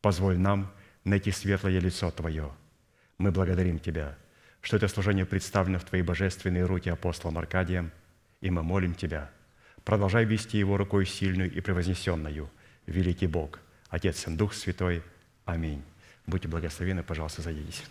Позволь нам найти светлое лицо Твое. Мы благодарим Тебя, что это служение представлено в Твои божественные руки апостолом Аркадием, и мы молим Тебя, продолжай вести его рукой сильную и превознесенную, великий Бог, Отец и Дух Святой. Аминь. Будьте благословены, пожалуйста, садитесь.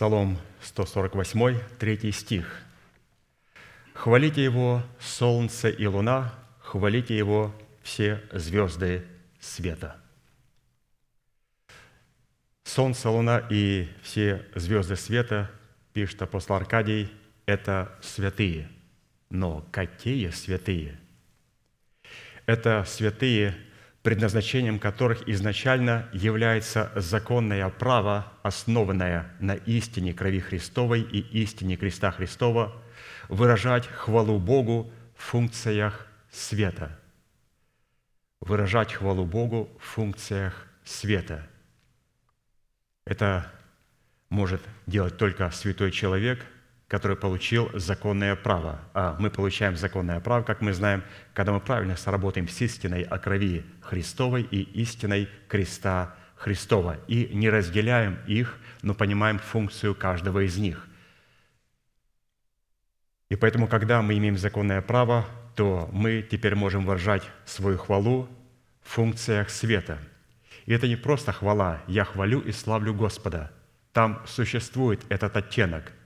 Псалом 148, 3 стих. «Хвалите Его, солнце и луна, хвалите Его, все звезды света». Солнце, луна и все звезды света, пишет апостол Аркадий, это святые. Но какие святые? Это святые – предназначением которых изначально является законное право, основанное на истине крови Христовой и истине креста Христова, выражать хвалу Богу в функциях света. Выражать хвалу Богу в функциях света. Это может делать только святой человек – который получил законное право. А мы получаем законное право, как мы знаем, когда мы правильно сработаем с истиной о крови Христовой и истиной креста Христова. И не разделяем их, но понимаем функцию каждого из них. И поэтому, когда мы имеем законное право, то мы теперь можем выражать свою хвалу в функциях света. И это не просто хвала «я хвалю и славлю Господа». Там существует этот оттенок –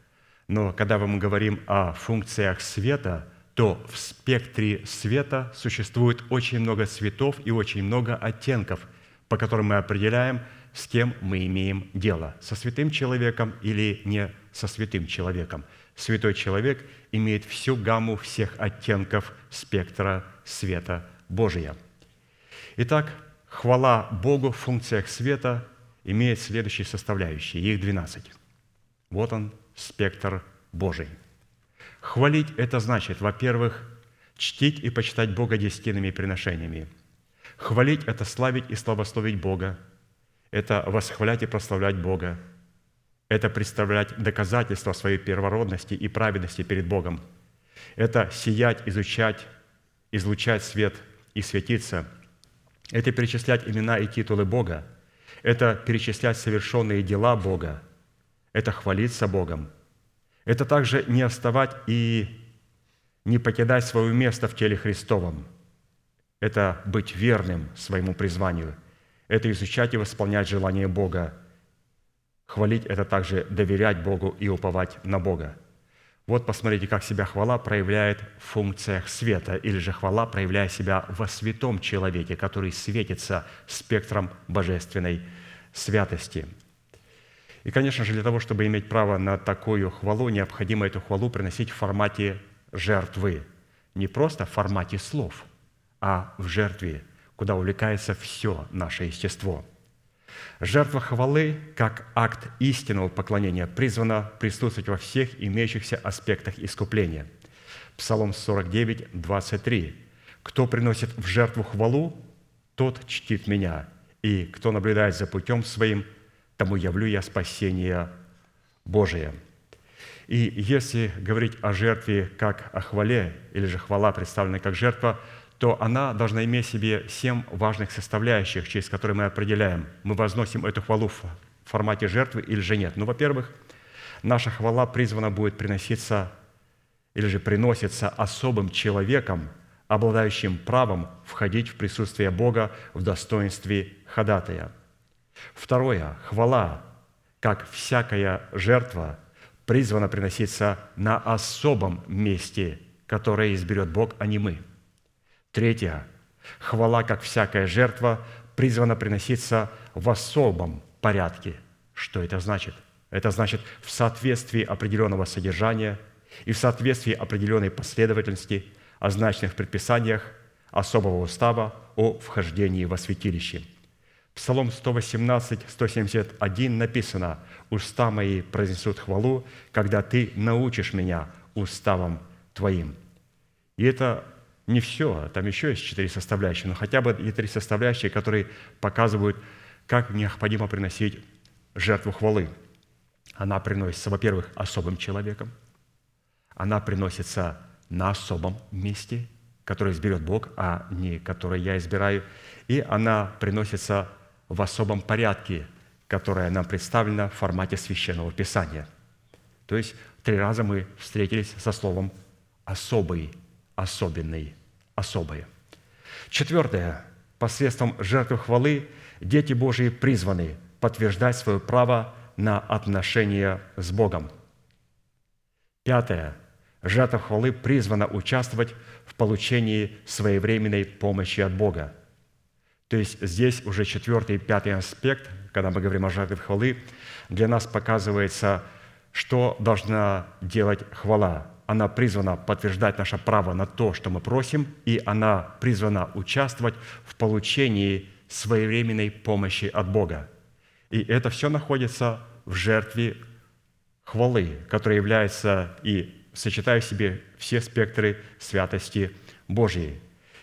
но когда мы говорим о функциях света, то в спектре света существует очень много цветов и очень много оттенков, по которым мы определяем, с кем мы имеем дело, со святым человеком или не со святым человеком. Святой человек имеет всю гамму всех оттенков спектра света Божия. Итак, хвала Богу в функциях света имеет следующие составляющие, их 12. Вот он, спектр Божий. Хвалить – это значит, во-первых, чтить и почитать Бога десятинными приношениями. Хвалить – это славить и славословить Бога. Это восхвалять и прославлять Бога. Это представлять доказательства своей первородности и праведности перед Богом. Это сиять, изучать, излучать свет и светиться. Это перечислять имена и титулы Бога. Это перечислять совершенные дела Бога. Это хвалиться Богом. Это также не оставать и не покидать свое место в теле Христовом. Это быть верным своему призванию. Это изучать и восполнять желание Бога. Хвалить – это также доверять Богу и уповать на Бога. Вот посмотрите, как себя хвала проявляет в функциях света, или же хвала проявляя себя во святом человеке, который светится спектром божественной святости. И, конечно же, для того, чтобы иметь право на такую хвалу, необходимо эту хвалу приносить в формате жертвы. Не просто в формате слов, а в жертве, куда увлекается все наше естество. Жертва хвалы, как акт истинного поклонения, призвана присутствовать во всех имеющихся аспектах искупления. Псалом 49, 23. «Кто приносит в жертву хвалу, тот чтит меня, и кто наблюдает за путем своим, тому явлю я спасение Божие». И если говорить о жертве как о хвале, или же хвала, представленная как жертва, то она должна иметь в себе семь важных составляющих, через которые мы определяем, мы возносим эту хвалу в формате жертвы или же нет. Ну, во-первых, наша хвала призвана будет приноситься или же приносится особым человеком, обладающим правом входить в присутствие Бога в достоинстве ходатая. Второе. Хвала, как всякая жертва – призвана приноситься на особом месте, которое изберет Бог, а не мы. Третье. Хвала, как всякая жертва, призвана приноситься в особом порядке. Что это значит? Это значит в соответствии определенного содержания и в соответствии определенной последовательности, означенных в предписаниях особого устава о вхождении во святилище – Псалом 118, 171 написано, «Уста мои произнесут хвалу, когда ты научишь меня уставом твоим». И это не все, там еще есть четыре составляющие, но хотя бы и три составляющие, которые показывают, как необходимо приносить жертву хвалы. Она приносится, во-первых, особым человеком, она приносится на особом месте, которое изберет Бог, а не которое я избираю, и она приносится в особом порядке, которое нам представлено в формате священного писания. То есть три раза мы встретились со словом «особый», «особенный», «особое». Четвертое. Посредством жертвы хвалы дети Божии призваны подтверждать свое право на отношения с Богом. Пятое. Жертва хвалы призвана участвовать в получении своевременной помощи от Бога – то есть здесь уже четвертый и пятый аспект, когда мы говорим о жертве хвалы, для нас показывается, что должна делать хвала. Она призвана подтверждать наше право на то, что мы просим, и она призвана участвовать в получении своевременной помощи от Бога. И это все находится в жертве хвалы, которая является и сочетает в себе все спектры святости Божьей.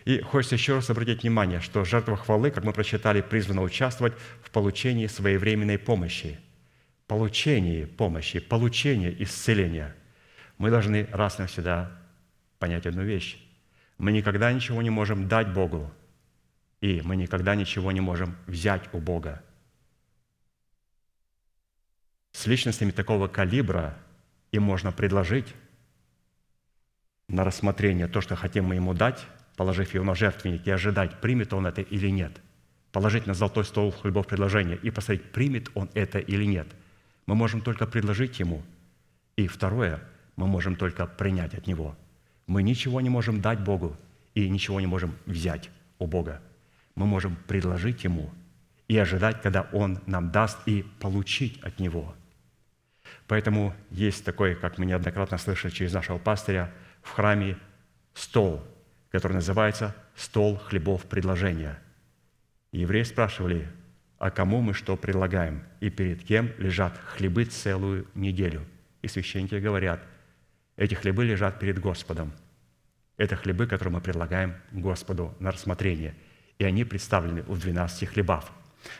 И хочется еще раз обратить внимание, что жертва хвалы, как мы прочитали, призвана участвовать в получении своевременной помощи. Получении помощи, получении исцеления. Мы должны раз и навсегда понять одну вещь. Мы никогда ничего не можем дать Богу, и мы никогда ничего не можем взять у Бога. С личностями такого калибра им можно предложить на рассмотрение то, что хотим мы ему дать, положив его на жертвенник, и ожидать, примет он это или нет. Положить на золотой стол хлебов предложения и посмотреть, примет он это или нет. Мы можем только предложить ему. И второе, мы можем только принять от него. Мы ничего не можем дать Богу и ничего не можем взять у Бога. Мы можем предложить ему, и ожидать, когда Он нам даст, и получить от Него. Поэтому есть такой, как мы неоднократно слышали через нашего пастыря, в храме стол, который называется «стол хлебов предложения». евреи спрашивали, а кому мы что предлагаем, и перед кем лежат хлебы целую неделю. И священники говорят, эти хлебы лежат перед Господом. Это хлебы, которые мы предлагаем Господу на рассмотрение. И они представлены в 12 хлебах,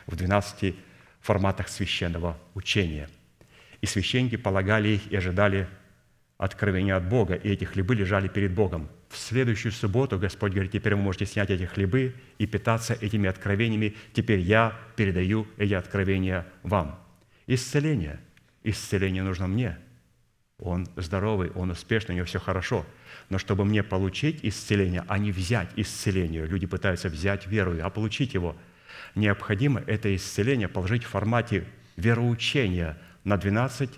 в 12 форматах священного учения. И священники полагали их и ожидали откровения от Бога, и эти хлебы лежали перед Богом. В следующую субботу Господь говорит, теперь вы можете снять эти хлебы и питаться этими откровениями. Теперь я передаю эти откровения вам. Исцеление. Исцеление нужно мне. Он здоровый, он успешный, у него все хорошо. Но чтобы мне получить исцеление, а не взять исцеление, люди пытаются взять веру, а получить его, необходимо это исцеление положить в формате вероучения на 12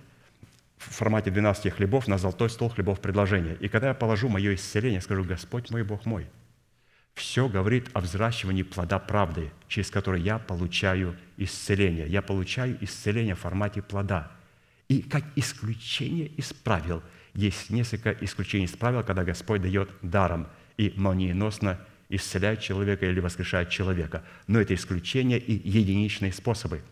в формате 12 хлебов на золотой стол хлебов предложения. И когда я положу мое исцеление, скажу, Господь мой, Бог мой, все говорит о взращивании плода правды, через который я получаю исцеление. Я получаю исцеление в формате плода. И как исключение из правил, есть несколько исключений из правил, когда Господь дает даром и молниеносно исцеляет человека или воскрешает человека. Но это исключение и единичные способы.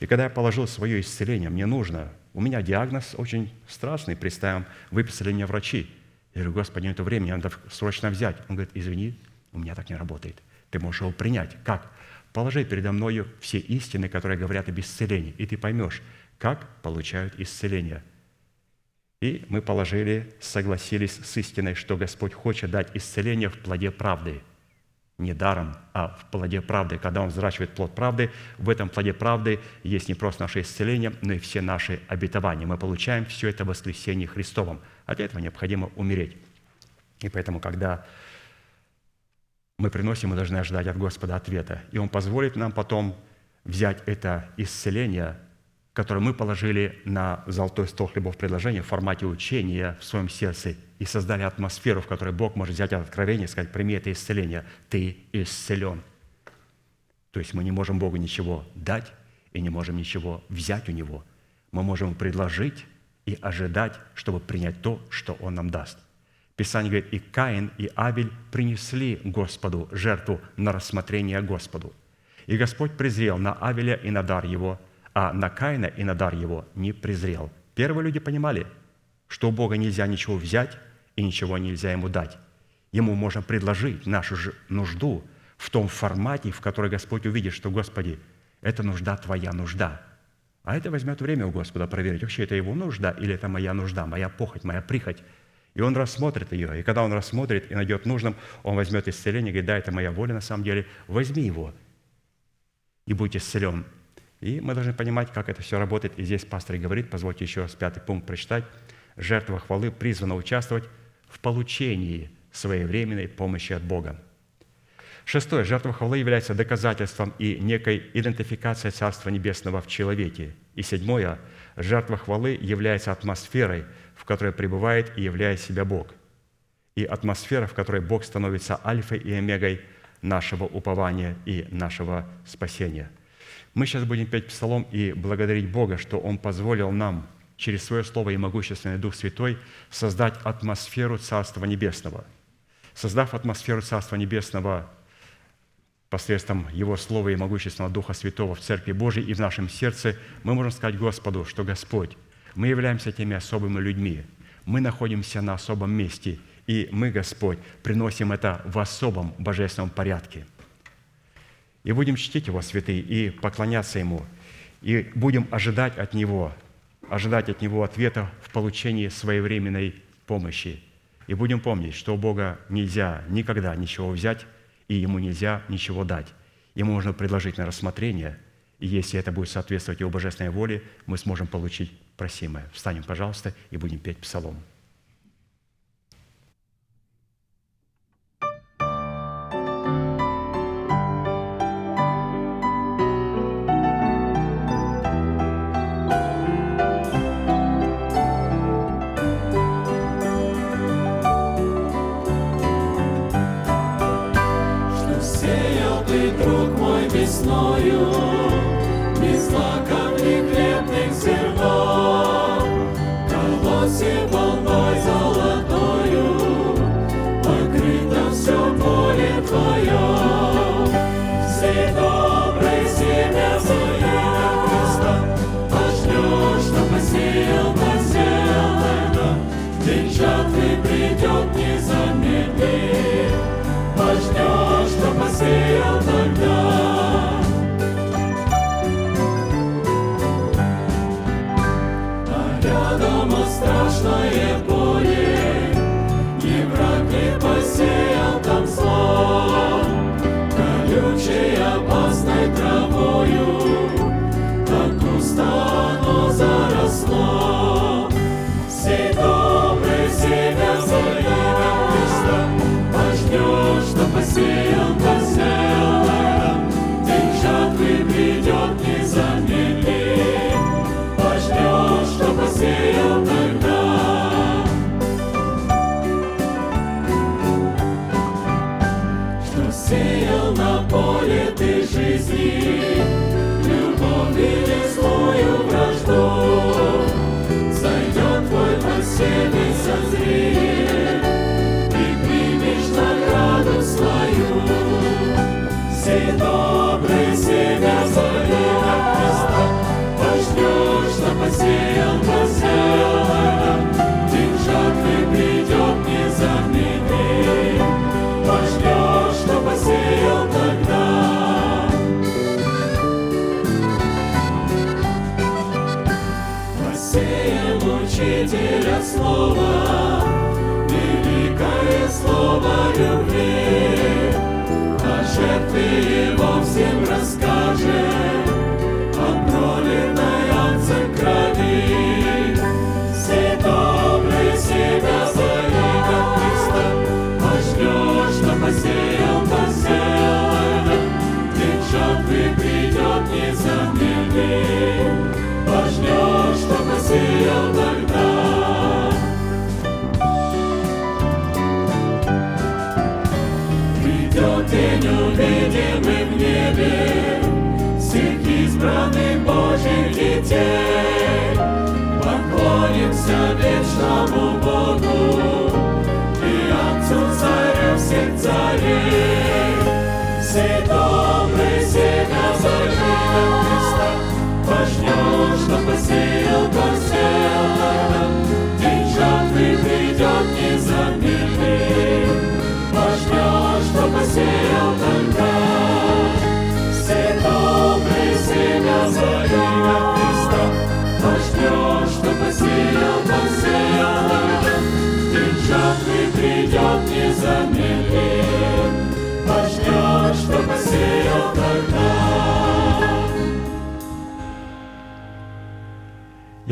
И когда я положил свое исцеление, мне нужно – у меня диагноз очень страшный, представим, выписали мне врачи. Я говорю, Господи, это время, надо срочно взять. Он говорит, извини, у меня так не работает. Ты можешь его принять. Как? Положи передо мною все истины, которые говорят об исцелении, и ты поймешь, как получают исцеление. И мы положили, согласились с истиной, что Господь хочет дать исцеление в плоде правды – не даром, а в плоде правды. Когда Он взращивает плод правды, в этом плоде правды есть не просто наше исцеление, но и все наши обетования. Мы получаем все это в воскресении Христовом. А для этого необходимо умереть. И поэтому, когда мы приносим, мы должны ожидать от Господа ответа. И Он позволит нам потом взять это исцеление который мы положили на золотой стол хлебов предложения в формате учения в своем сердце и создали атмосферу, в которой Бог может взять откровение и сказать, прими это исцеление, ты исцелен. То есть мы не можем Богу ничего дать и не можем ничего взять у Него. Мы можем предложить и ожидать, чтобы принять то, что Он нам даст. Писание говорит, и Каин, и Авель принесли Господу жертву на рассмотрение Господу. И Господь презрел на Авеля и на дар его – а на Каина и на дар его не презрел. Первые люди понимали, что у Бога нельзя ничего взять и ничего нельзя ему дать. Ему можно предложить нашу же нужду в том формате, в который Господь увидит, что, Господи, это нужда Твоя нужда. А это возьмет время у Господа проверить, вообще это его нужда или это моя нужда, моя похоть, моя прихоть. И он рассмотрит ее. И когда он рассмотрит и найдет нужным, он возьмет исцеление и говорит, да, это моя воля на самом деле, возьми его и будь исцелен. И мы должны понимать, как это все работает. И здесь пастор говорит, позвольте еще раз пятый пункт прочитать. Жертва хвалы призвана участвовать в получении своевременной помощи от Бога. Шестое. Жертва хвалы является доказательством и некой идентификацией Царства Небесного в человеке. И седьмое. Жертва хвалы является атмосферой, в которой пребывает и являет себя Бог. И атмосфера, в которой Бог становится альфой и омегой нашего упования и нашего спасения – мы сейчас будем петь псалом и благодарить Бога, что Он позволил нам через Свое Слово и могущественный Дух Святой создать атмосферу Царства Небесного. Создав атмосферу Царства Небесного посредством Его Слова и могущественного Духа Святого в Церкви Божией и в нашем сердце, мы можем сказать Господу, что Господь, мы являемся теми особыми людьми, мы находимся на особом месте, и мы, Господь, приносим это в особом божественном порядке – и будем чтить Его, святые, и поклоняться Ему, и будем ожидать от Него, ожидать от Него ответа в получении своевременной помощи. И будем помнить, что у Бога нельзя никогда ничего взять, и Ему нельзя ничего дать. Ему можно предложить на рассмотрение, и если это будет соответствовать Его божественной воле, мы сможем получить просимое. Встанем, пожалуйста, и будем петь псалом. Слова, великое слово любви, о жертве его всем расскажет, о пролитой отцем крови. Все добрые себя заига Христа, пожнешь, что посеял, то сделано, день жатвы придет незаменим, пожнешь, что посеял тогда. Небе всех избранных Божьих детей. Поклонимся вечному Богу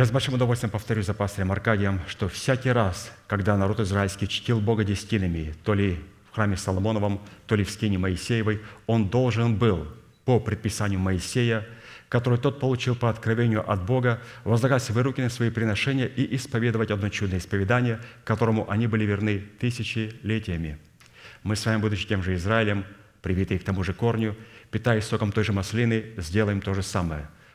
Я с большим удовольствием повторю за пастырем Аркадием, что всякий раз, когда народ израильский чтил Бога десятинами, то ли в храме Соломоновом, то ли в скине Моисеевой, он должен был по предписанию Моисея, который тот получил по откровению от Бога, возлагать свои руки на свои приношения и исповедовать одно чудное исповедание, которому они были верны тысячелетиями. Мы с вами, будучи тем же Израилем, привитые к тому же корню, питаясь соком той же маслины, сделаем то же самое –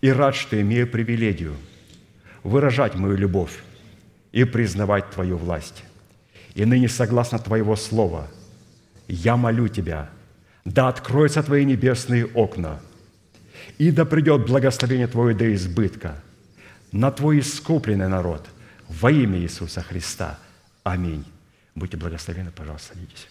и рад, что имею привилегию выражать мою любовь и признавать Твою власть. И ныне, согласно Твоего Слова, я молю Тебя, да откроются Твои небесные окна, и да придет благословение Твое до избытка на Твой искупленный народ во имя Иисуса Христа. Аминь. Будьте благословены, пожалуйста, садитесь.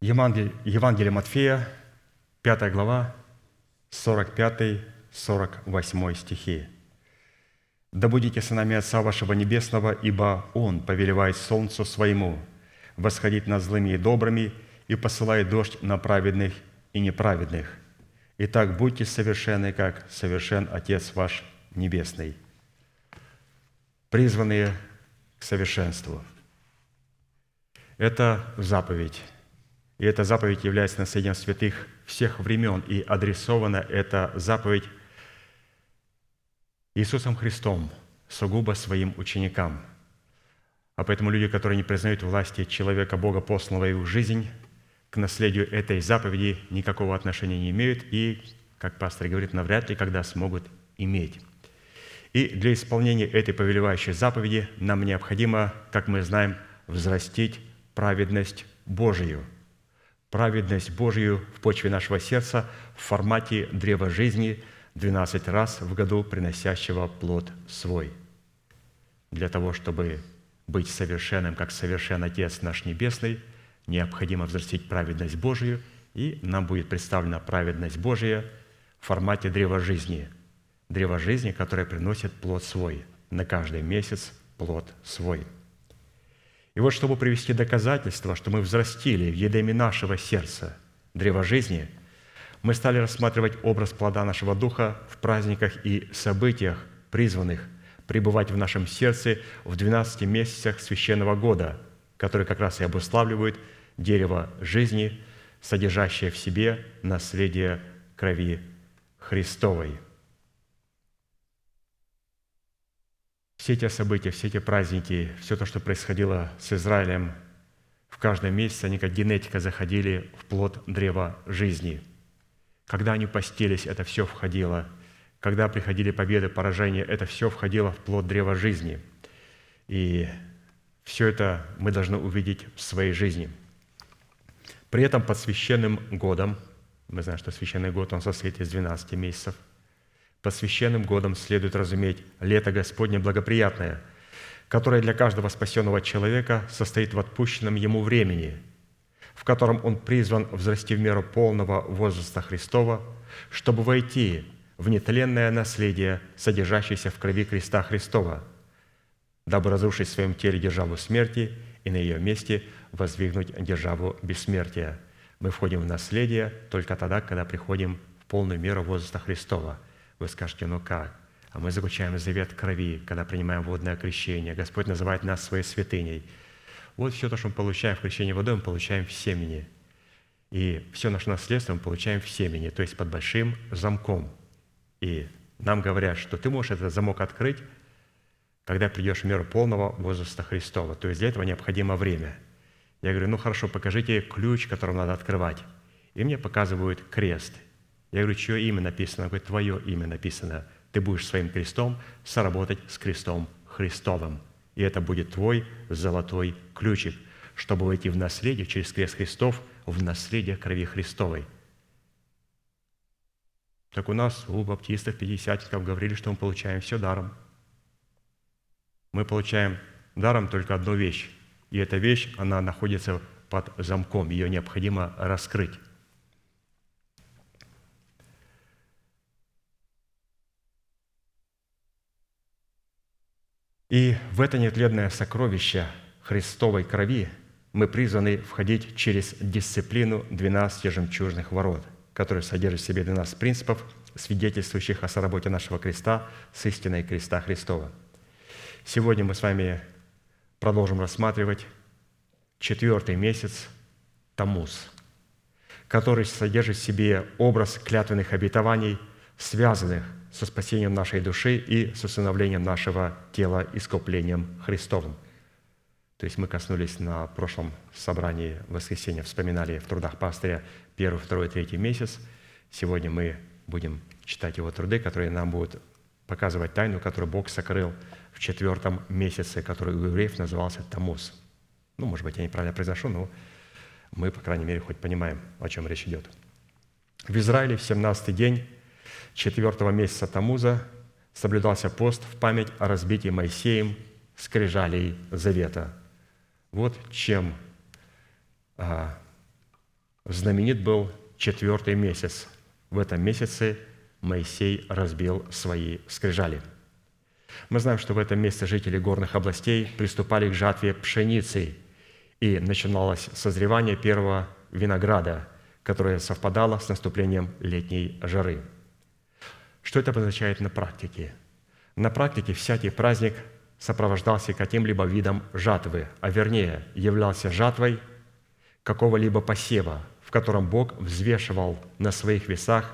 Евангелие, Матфея, 5 глава, 45-48 стихи. Да будете сынами Отца вашего Небесного, ибо Он повелевает солнцу своему восходить над злыми и добрыми и посылает дождь на праведных и неправедных. Итак, будьте совершенны, как совершен Отец ваш Небесный. Призванные к совершенству. Это заповедь. И эта заповедь является наследием святых всех времен, и адресована эта заповедь Иисусом Христом сугубо своим ученикам. А поэтому люди, которые не признают власти человека Бога, посланного в жизнь, к наследию этой заповеди никакого отношения не имеют и, как пастор говорит, навряд ли когда смогут иметь. И для исполнения этой повелевающей заповеди нам необходимо, как мы знаем, взрастить праведность Божию. Праведность Божию в почве нашего сердца в формате древа жизни – 12 раз в году приносящего плод свой. Для того, чтобы быть совершенным, как совершен Отец наш Небесный, необходимо взрастить праведность Божию, и нам будет представлена праведность Божия в формате древа жизни. Древо жизни, которое приносит плод свой, на каждый месяц плод свой. И вот, чтобы привести доказательство, что мы взрастили в едеме нашего сердца древо жизни – мы стали рассматривать образ плода нашего Духа в праздниках и событиях, призванных пребывать в нашем сердце в 12 месяцах священного года, которые как раз и обуславливают дерево жизни, содержащее в себе наследие крови Христовой. Все эти события, все эти праздники, все то, что происходило с Израилем в каждом месяце, они как генетика заходили в плод древа жизни – когда они постились, это все входило. Когда приходили победы, поражения, это все входило в плод древа жизни. И все это мы должны увидеть в своей жизни. При этом под священным годом, мы знаем, что священный год, он состоит из 12 месяцев, под священным годом следует разуметь лето Господне благоприятное, которое для каждого спасенного человека состоит в отпущенном ему времени – в котором он призван взрасти в меру полного возраста Христова, чтобы войти в нетленное наследие, содержащееся в крови креста Христова, дабы разрушить в своем теле державу смерти и на ее месте воздвигнуть державу бессмертия. Мы входим в наследие только тогда, когда приходим в полную меру возраста Христова. Вы скажете, ну как? А мы заключаем завет крови, когда принимаем водное крещение. Господь называет нас своей святыней – вот все то, что мы получаем в крещении водой, мы получаем в семени. И все наше наследство мы получаем в семени, то есть под большим замком. И нам говорят, что ты можешь этот замок открыть, когда придешь в меру полного возраста Христова. То есть для этого необходимо время. Я говорю, ну хорошо, покажите ключ, которым надо открывать. И мне показывают крест. Я говорю, чье имя написано? Он говорит, твое имя написано. Ты будешь своим крестом соработать с крестом Христовым. И это будет твой золотой ключик, чтобы войти в наследие через крест Христов, в наследие крови Христовой. Так у нас, у баптистов, пятидесятников говорили, что мы получаем все даром. Мы получаем даром только одну вещь. И эта вещь, она находится под замком, ее необходимо раскрыть. И в это нетленное сокровище Христовой крови мы призваны входить через дисциплину 12 жемчужных ворот, которые содержат в себе 12 принципов, свидетельствующих о соработе нашего креста с истиной креста Христова. Сегодня мы с вами продолжим рассматривать четвертый месяц Тамуз, который содержит в себе образ клятвенных обетований, связанных со спасением нашей души и с усыновлением нашего тела искуплением Христовым. То есть мы коснулись на прошлом собрании в воскресенье, вспоминали в трудах пастыря первый, второй, третий месяц. Сегодня мы будем читать его труды, которые нам будут показывать тайну, которую Бог сокрыл в четвертом месяце, который у евреев назывался Тамуз. Ну, может быть, я неправильно произношу, но мы, по крайней мере, хоть понимаем, о чем речь идет. В Израиле в 17-й день четвертого месяца Тамуза соблюдался пост в память о разбитии Моисеем скрижалей завета. Вот чем а, знаменит был четвертый месяц. В этом месяце Моисей разбил свои скрижали. Мы знаем, что в этом месте жители горных областей приступали к жатве пшеницы, и начиналось созревание первого винограда, которое совпадало с наступлением летней жары. Что это обозначает на практике? На практике всякий праздник сопровождался каким-либо видом жатвы, а вернее являлся жатвой какого-либо посева, в котором Бог взвешивал на своих весах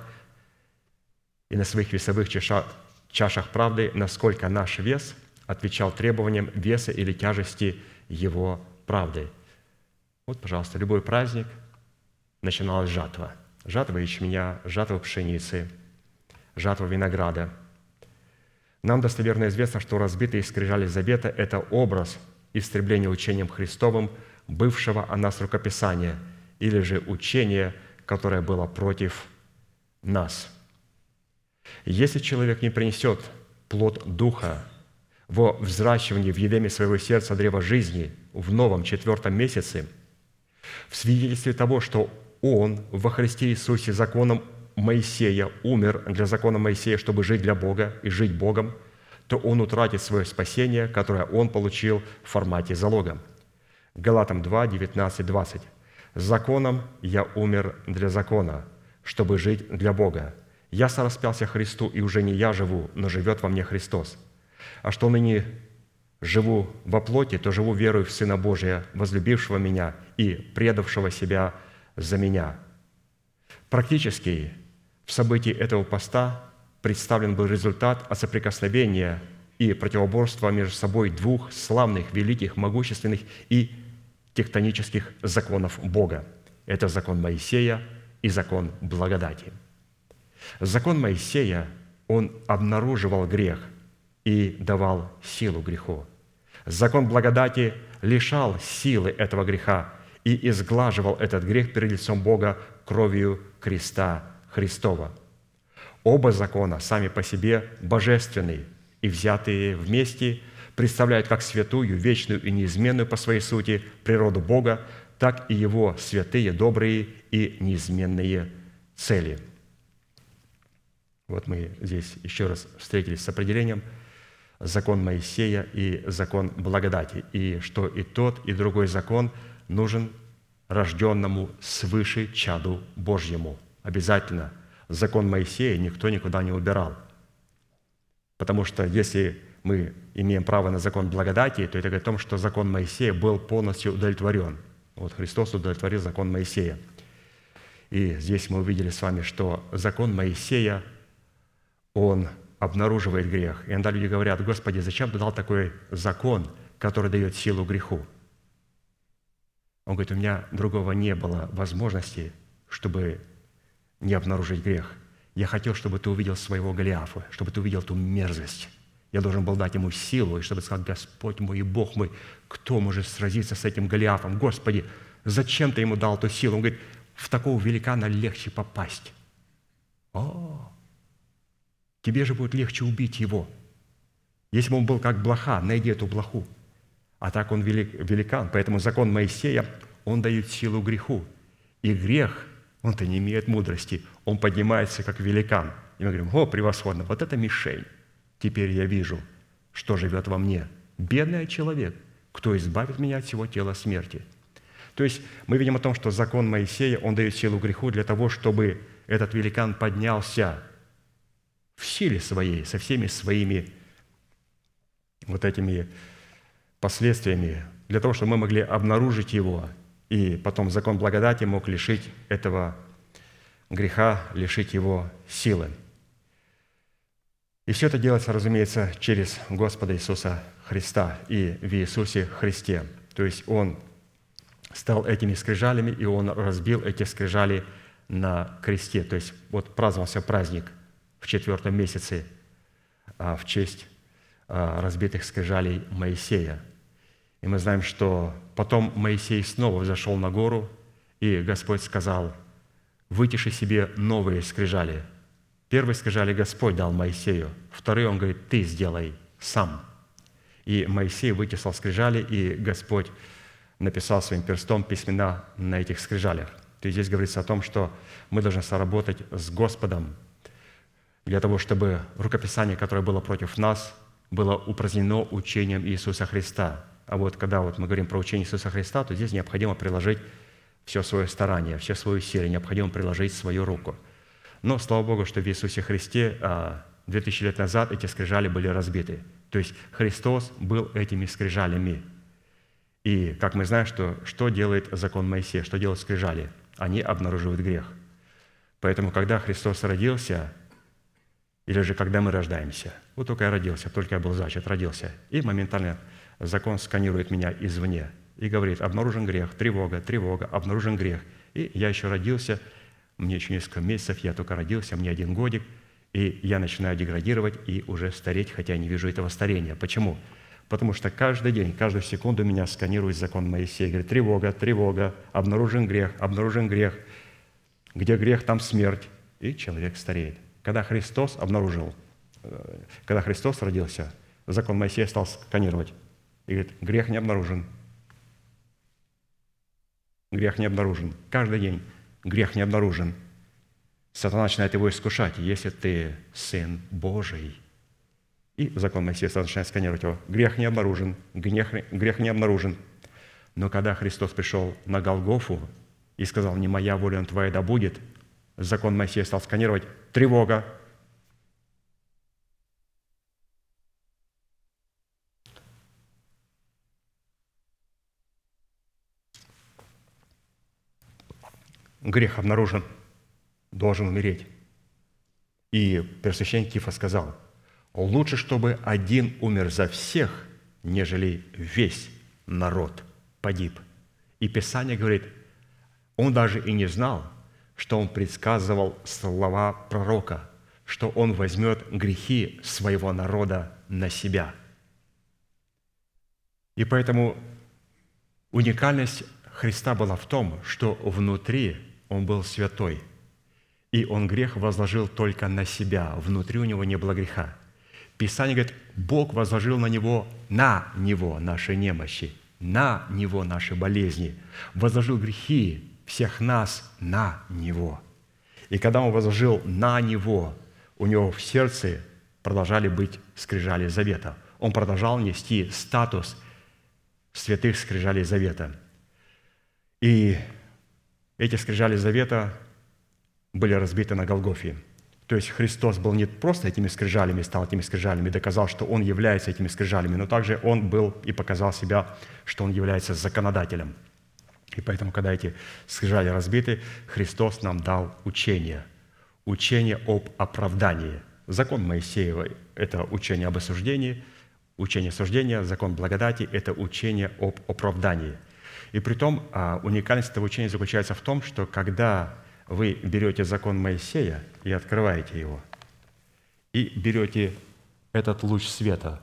и на своих весовых чашах, чашах правды, насколько наш вес отвечал требованиям веса или тяжести Его правды. Вот, пожалуйста, любой праздник начиналась жатва. Жатва ячменя, жатва пшеницы, жатва винограда. Нам достоверно известно, что разбитые скрижали завета – это образ истребления учением Христовым бывшего о нас рукописания или же учения, которое было против нас. Если человек не принесет плод Духа во взращивании в едеме своего сердца древа жизни в новом четвертом месяце, в свидетельстве того, что он во Христе Иисусе законом Моисея умер для закона Моисея, чтобы жить для Бога и жить Богом, то он утратит свое спасение, которое он получил в формате залога. Галатам 2, 19, 20. «Законом я умер для закона, чтобы жить для Бога. Я сораспялся Христу, и уже не я живу, но живет во мне Христос. А что ныне живу во плоти, то живу верою в Сына Божия, возлюбившего меня и предавшего себя за меня». Практически в событии этого поста представлен был результат от соприкосновения и противоборства между собой двух славных, великих, могущественных и тектонических законов Бога. Это закон Моисея и закон благодати. Закон Моисея, он обнаруживал грех и давал силу греху. Закон благодати лишал силы этого греха и изглаживал этот грех перед лицом Бога кровью креста Христова. Оба закона сами по себе божественные и взятые вместе представляют как святую, вечную и неизменную по своей сути природу Бога, так и Его святые, добрые и неизменные цели. Вот мы здесь еще раз встретились с определением закон Моисея и закон благодати, и что и тот, и другой закон нужен рожденному свыше чаду Божьему. Обязательно закон Моисея никто никуда не убирал. Потому что если мы имеем право на закон благодати, то это говорит о том, что закон Моисея был полностью удовлетворен. Вот Христос удовлетворил закон Моисея. И здесь мы увидели с вами, что закон Моисея, он обнаруживает грех. И иногда люди говорят, Господи, зачем ты дал такой закон, который дает силу греху? Он говорит, у меня другого не было возможности, чтобы не обнаружить грех. Я хотел, чтобы ты увидел своего Голиафа, чтобы ты увидел ту мерзость. Я должен был дать ему силу, и чтобы сказать, Господь мой и Бог мой, кто может сразиться с этим Голиафом? Господи, зачем ты ему дал ту силу? Он говорит, в такого великана легче попасть. О, тебе же будет легче убить его. Если бы он был как блоха, найди эту блоху. А так он велик, великан. Поэтому закон Моисея, он дает силу греху. И грех, он-то не имеет мудрости. Он поднимается как великан. И мы говорим, о, превосходно, вот это мишень. Теперь я вижу, что живет во мне. Бедный человек, кто избавит меня от всего тела смерти. То есть мы видим о том, что закон Моисея, он дает силу греху для того, чтобы этот великан поднялся в силе своей, со всеми своими вот этими последствиями, для того, чтобы мы могли обнаружить его, и потом закон благодати мог лишить этого греха, лишить его силы. И все это делается, разумеется, через Господа Иисуса Христа и в Иисусе Христе. То есть Он стал этими скрижалями, и Он разбил эти скрижали на кресте. То есть вот праздновался праздник в четвертом месяце а, в честь а, разбитых скрижалей Моисея – и мы знаем, что потом Моисей снова взошел на гору, и Господь сказал, вытиши себе новые скрижали. Первые скрижали Господь дал Моисею, вторые он говорит, ты сделай сам. И Моисей вытесал скрижали, и Господь написал своим перстом письмена на этих скрижалях. То есть здесь говорится о том, что мы должны соработать с Господом для того, чтобы рукописание, которое было против нас, было упразднено учением Иисуса Христа. А вот когда вот мы говорим про учение Иисуса Христа, то здесь необходимо приложить все свое старание, все свою силу, необходимо приложить свою руку. Но слава Богу, что в Иисусе Христе 2000 а, лет назад эти скрижали были разбиты. То есть Христос был этими скрижалями. И, как мы знаем, что, что делает закон Моисея, что делают скрижали? Они обнаруживают грех. Поэтому, когда Христос родился, или же когда мы рождаемся, вот только я родился, только я был зачат, родился, и моментально закон сканирует меня извне и говорит, обнаружен грех, тревога, тревога, обнаружен грех. И я еще родился, мне еще несколько месяцев, я только родился, мне один годик, и я начинаю деградировать и уже стареть, хотя я не вижу этого старения. Почему? Потому что каждый день, каждую секунду меня сканирует закон Моисея. Говорит, тревога, тревога, обнаружен грех, обнаружен грех. Где грех, там смерть. И человек стареет. Когда Христос обнаружил, э, когда Христос родился, закон Моисея стал сканировать. И говорит, грех не обнаружен. Грех не обнаружен. Каждый день грех не обнаружен. Сатана начинает его искушать. Если ты Сын Божий, и закон Моисея начинает сканировать его. Грех не обнаружен, грех, грех не обнаружен. Но когда Христос пришел на Голгофу и сказал, не моя воля, но твоя да будет, закон Моисея стал сканировать, тревога, грех обнаружен, должен умереть. И первосвященник Кифа сказал, лучше, чтобы один умер за всех, нежели весь народ погиб. И Писание говорит, он даже и не знал, что он предсказывал слова пророка, что он возьмет грехи своего народа на себя. И поэтому уникальность Христа была в том, что внутри он был святой, и он грех возложил только на себя, внутри у него не было греха. Писание говорит, Бог возложил на него, на него наши немощи, на него наши болезни, возложил грехи всех нас на него. И когда он возложил на него, у него в сердце продолжали быть скрижали завета. Он продолжал нести статус святых скрижалей завета. И эти скрижали завета были разбиты на Голгофе. То есть Христос был не просто этими скрижалями, стал этими скрижалями, доказал, что Он является этими скрижалями, но также Он был и показал себя, что Он является законодателем. И поэтому, когда эти скрижали разбиты, Христос нам дал учение. Учение об оправдании. Закон Моисеева – это учение об осуждении, учение осуждения, закон благодати – это учение об оправдании. И при том а, уникальность этого учения заключается в том, что когда вы берете закон Моисея и открываете его, и берете этот луч света,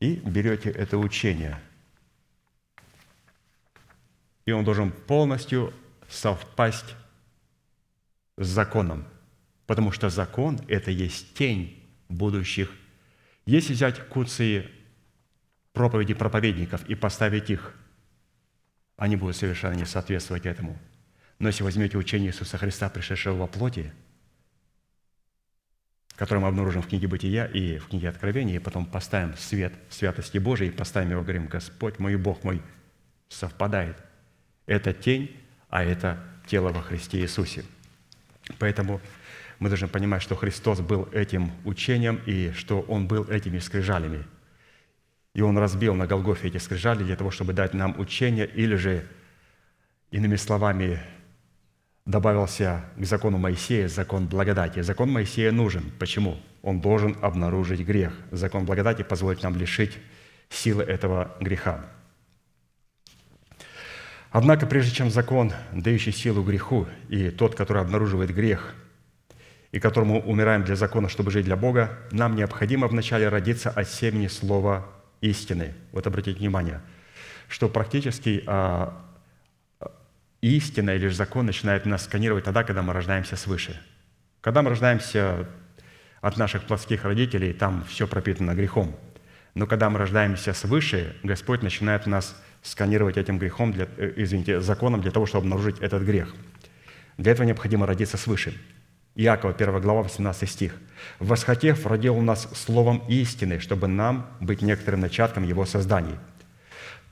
и берете это учение, и он должен полностью совпасть с законом, потому что закон – это есть тень будущих. Если взять куции проповеди проповедников и поставить их, они будут совершенно не соответствовать этому – но если возьмете учение Иисуса Христа, пришедшего во плоти, которое мы обнаружим в книге Бытия и в книге Откровения, и потом поставим свет святости Божией, и поставим его, говорим, Господь мой, Бог мой, совпадает. Это тень, а это тело во Христе Иисусе. Поэтому мы должны понимать, что Христос был этим учением и что Он был этими скрижалями. И Он разбил на Голгофе эти скрижали для того, чтобы дать нам учение, или же, иными словами, добавился к закону Моисея закон благодати. Закон Моисея нужен. Почему? Он должен обнаружить грех. Закон благодати позволит нам лишить силы этого греха. Однако, прежде чем закон, дающий силу греху, и тот, который обнаруживает грех, и которому умираем для закона, чтобы жить для Бога, нам необходимо вначале родиться от семени слова истины. Вот обратите внимание, что практически а, истина или же закон начинает нас сканировать тогда, когда мы рождаемся свыше. Когда мы рождаемся от наших плотских родителей, там все пропитано грехом. Но когда мы рождаемся свыше, Господь начинает нас сканировать этим грехом, для, э, извините, законом для того, чтобы обнаружить этот грех. Для этого необходимо родиться свыше. Иакова, 1 глава, 18 стих. «Восхотев, родил нас словом истины, чтобы нам быть некоторым начатком его созданий».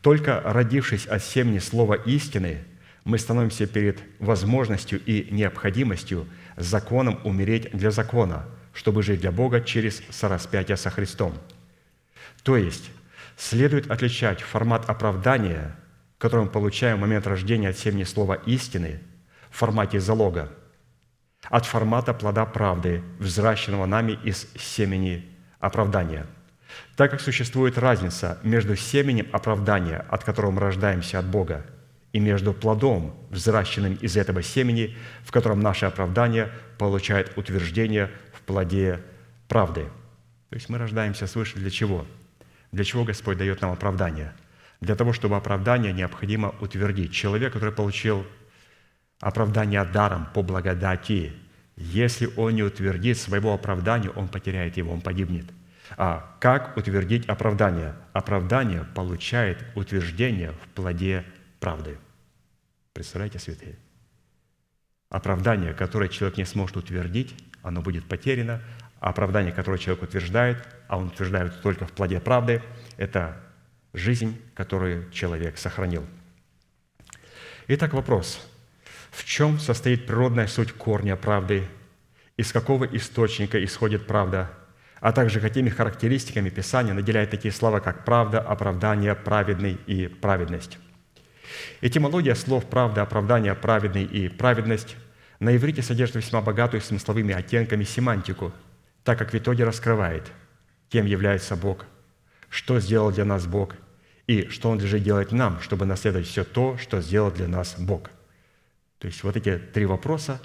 Только родившись от семени слова истины, мы становимся перед возможностью и необходимостью законом умереть для закона, чтобы жить для Бога через сораспятие со Христом. То есть следует отличать формат оправдания, который мы получаем в момент рождения от семени слова истины в формате залога – от формата плода правды, взращенного нами из семени оправдания. Так как существует разница между семенем оправдания, от которого мы рождаемся от Бога, и между плодом, взращенным из этого семени, в котором наше оправдание получает утверждение в плоде правды. То есть мы рождаемся свыше для чего? Для чего Господь дает нам оправдание? Для того, чтобы оправдание необходимо утвердить. Человек, который получил оправдание даром по благодати. Если он не утвердит своего оправдания, он потеряет его, он погибнет. А как утвердить оправдание? Оправдание получает утверждение в плоде правды. Представляете, святые? Оправдание, которое человек не сможет утвердить, оно будет потеряно. Оправдание, которое человек утверждает, а он утверждает только в плоде правды, это жизнь, которую человек сохранил. Итак, вопрос – в чем состоит природная суть корня правды, из какого источника исходит правда, а также какими характеристиками Писание наделяет такие слова, как правда, оправдание, праведный и праведность. Этимология слов «правда», «оправдание», «праведный» и «праведность» на иврите содержит весьма богатую смысловыми оттенками семантику, так как в итоге раскрывает, кем является Бог, что сделал для нас Бог и что Он лежит делать нам, чтобы наследовать все то, что сделал для нас Бог – то есть вот эти три вопроса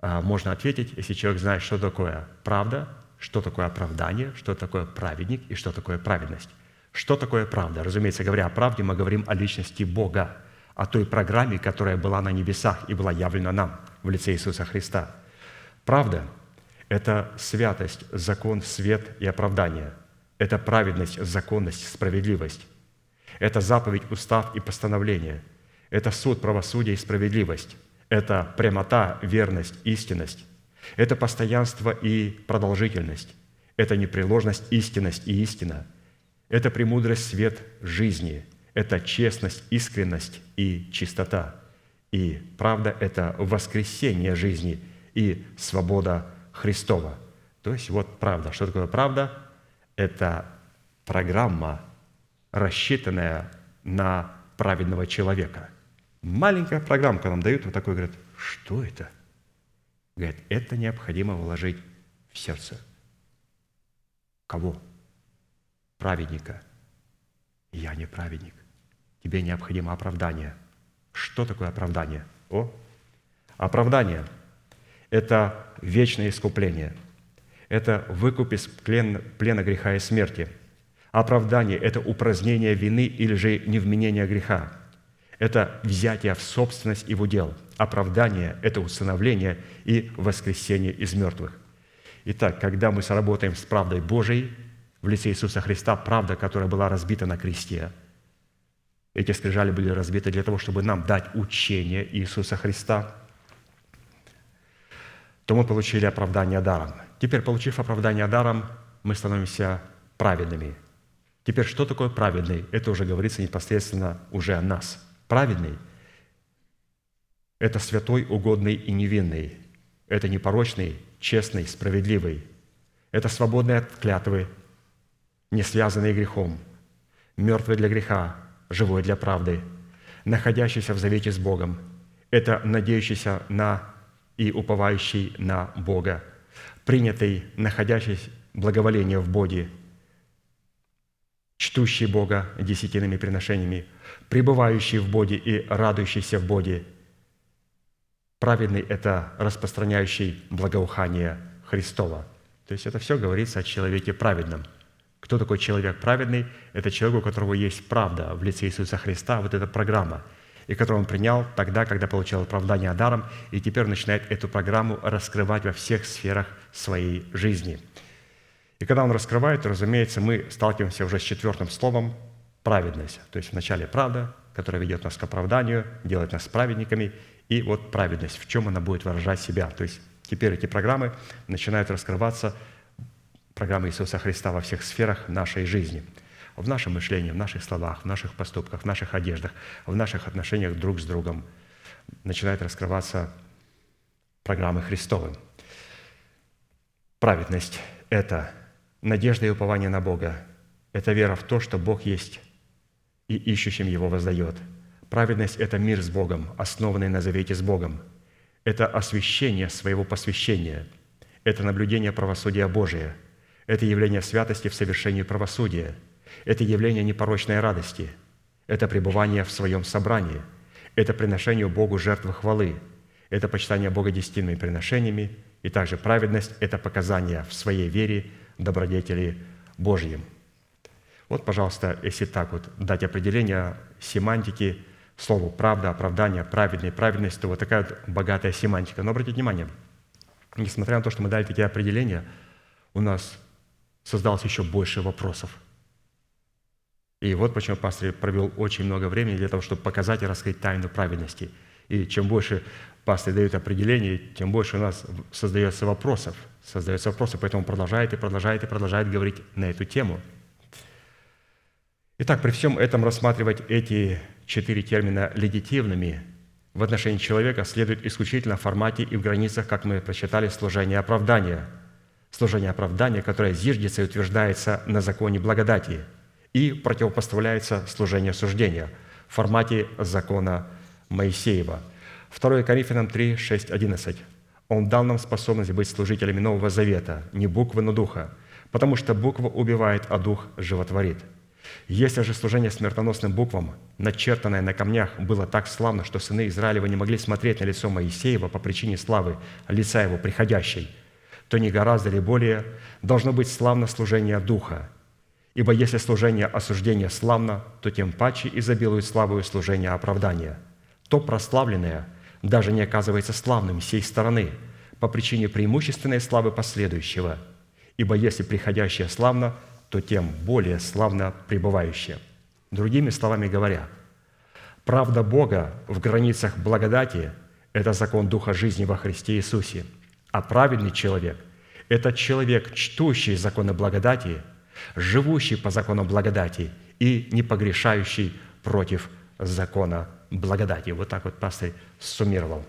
а, можно ответить, если человек знает, что такое правда, что такое оправдание, что такое праведник и что такое праведность. Что такое правда? Разумеется, говоря о правде, мы говорим о личности Бога, о той программе, которая была на небесах и была явлена нам в лице Иисуса Христа. Правда – это святость, закон, свет и оправдание. Это праведность, законность, справедливость. Это заповедь, устав и постановление – это суд, правосудие и справедливость. Это прямота, верность, истинность. Это постоянство и продолжительность. Это непреложность, истинность и истина. Это премудрость, свет жизни. Это честность, искренность и чистота. И правда – это воскресение жизни и свобода Христова. То есть вот правда. Что такое правда? Это программа, рассчитанная на праведного человека – Маленькая программка нам дают, вот такой, говорят, что это? Говорят, это необходимо вложить в сердце. Кого? Праведника. Я не праведник. Тебе необходимо оправдание. Что такое оправдание? О, оправдание – это вечное искупление. Это выкуп из плена, плена греха и смерти. Оправдание – это упразднение вины или же невменение греха – это взятие в собственность и в удел. Оправдание – это усыновление и воскресение из мертвых. Итак, когда мы сработаем с правдой Божией в лице Иисуса Христа, правда, которая была разбита на кресте, эти скрижали были разбиты для того, чтобы нам дать учение Иисуса Христа, то мы получили оправдание даром. Теперь, получив оправдание даром, мы становимся праведными. Теперь, что такое праведный? Это уже говорится непосредственно уже о нас – Праведный – это святой, угодный и невинный. Это непорочный, честный, справедливый. Это свободный от клятвы, не связанный грехом, мертвый для греха, живой для правды, находящийся в завете с Богом. Это надеющийся на и уповающий на Бога, принятый, находящийся благоволение в Боге, чтущий Бога десятинными приношениями, пребывающий в Боге и радующийся в Боге. Праведный – это распространяющий благоухание Христова. То есть это все говорится о человеке праведном. Кто такой человек праведный? Это человек, у которого есть правда в лице Иисуса Христа, вот эта программа, и которую он принял тогда, когда получил оправдание даром, и теперь начинает эту программу раскрывать во всех сферах своей жизни. И когда он раскрывает, разумеется, мы сталкиваемся уже с четвертым словом праведность. То есть вначале правда, которая ведет нас к оправданию, делает нас праведниками, и вот праведность, в чем она будет выражать себя. То есть Теперь эти программы начинают раскрываться, программы Иисуса Христа во всех сферах нашей жизни – в нашем мышлении, в наших словах, в наших поступках, в наших одеждах, в наших отношениях друг с другом начинают раскрываться программы Христовы. Праведность – это надежда и упование на Бога. Это вера в то, что Бог есть и ищущим Его воздает. Праведность – это мир с Богом, основанный на завете с Богом. Это освящение своего посвящения. Это наблюдение правосудия Божия. Это явление святости в совершении правосудия. Это явление непорочной радости. Это пребывание в своем собрании. Это приношение Богу жертвы хвалы. Это почитание Бога десятинными приношениями. И также праведность – это показание в своей вере добродетели Божьим – вот, пожалуйста, если так вот дать определение семантики слову «правда», «оправдание», «праведный», «праведность», то вот такая вот богатая семантика. Но обратите внимание, несмотря на то, что мы дали такие определения, у нас создалось еще больше вопросов. И вот почему пастор провел очень много времени для того, чтобы показать и раскрыть тайну праведности. И чем больше пастор дает определений, тем больше у нас создается вопросов. Создается вопросы, поэтому продолжает и продолжает и продолжает говорить на эту тему – Итак, при всем этом рассматривать эти четыре термина легитимными в отношении человека следует исключительно в формате и в границах, как мы прочитали, служения оправдания. Служение оправдания, которое зиждется и утверждается на законе благодати и противопоставляется служению суждения в формате закона Моисеева. 2 Коринфянам 3, 6, 11. «Он дал нам способность быть служителями Нового Завета, не буквы, но духа, потому что буква убивает, а дух животворит». Если же служение смертоносным буквам, начертанное на камнях, было так славно, что сыны Израилева не могли смотреть на лицо Моисеева по причине славы лица его приходящей, то не гораздо ли более должно быть славно служение Духа. Ибо если служение осуждения славно, то тем паче изобилует славою служение оправдания. То прославленное даже не оказывается славным сей стороны по причине преимущественной славы последующего. Ибо если приходящее славно, то тем более славно пребывающее. Другими словами говоря, правда Бога в границах благодати – это закон Духа жизни во Христе Иисусе, а праведный человек – это человек, чтущий законы благодати, живущий по закону благодати и не погрешающий против закона благодати. Вот так вот пастор суммировал.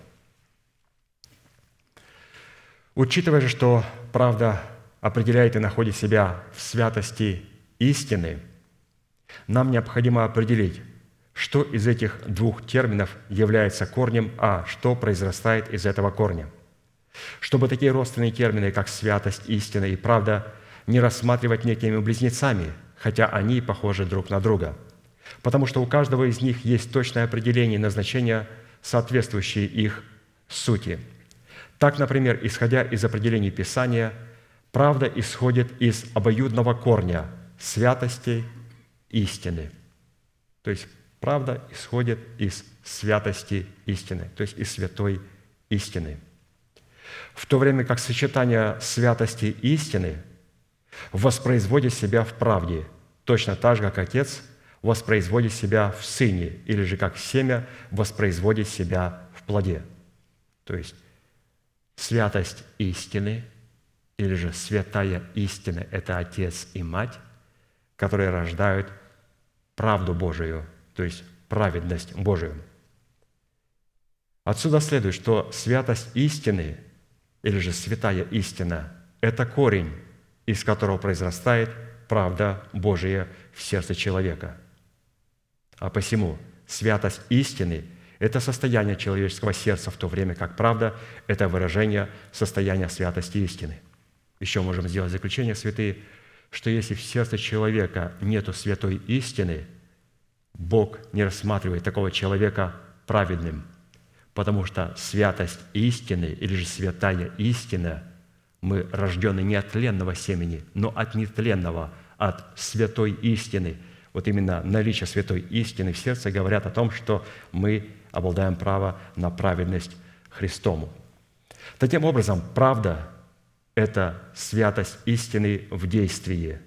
Учитывая же, что правда определяет и находит себя в святости истины, нам необходимо определить, что из этих двух терминов является корнем, а что произрастает из этого корня. Чтобы такие родственные термины, как святость, истина и правда, не рассматривать некими близнецами, хотя они похожи друг на друга, потому что у каждого из них есть точное определение и назначение, соответствующие их сути. Так, например, исходя из определений Писания – Правда исходит из обоюдного корня святости истины. То есть правда исходит из святости истины, то есть из святой истины. В то время как сочетание святости истины воспроизводит себя в правде, точно так же, как Отец воспроизводит себя в Сыне, или же как семя воспроизводит себя в плоде. То есть святость истины – или же святая истина – это Отец и Мать, которые рождают правду Божию, то есть праведность Божию. Отсюда следует, что святость истины или же святая истина – это корень, из которого произрастает правда Божия в сердце человека. А посему святость истины – это состояние человеческого сердца, в то время как правда – это выражение состояния святости истины. Еще можем сделать заключение, святые, что если в сердце человека нету святой истины, Бог не рассматривает такого человека праведным, потому что святость истины или же святая истина, мы рождены не от тленного семени, но от нетленного, от святой истины. Вот именно наличие святой истины в сердце говорят о том, что мы обладаем право на праведность Христому. Таким образом, правда это святость истины в действии.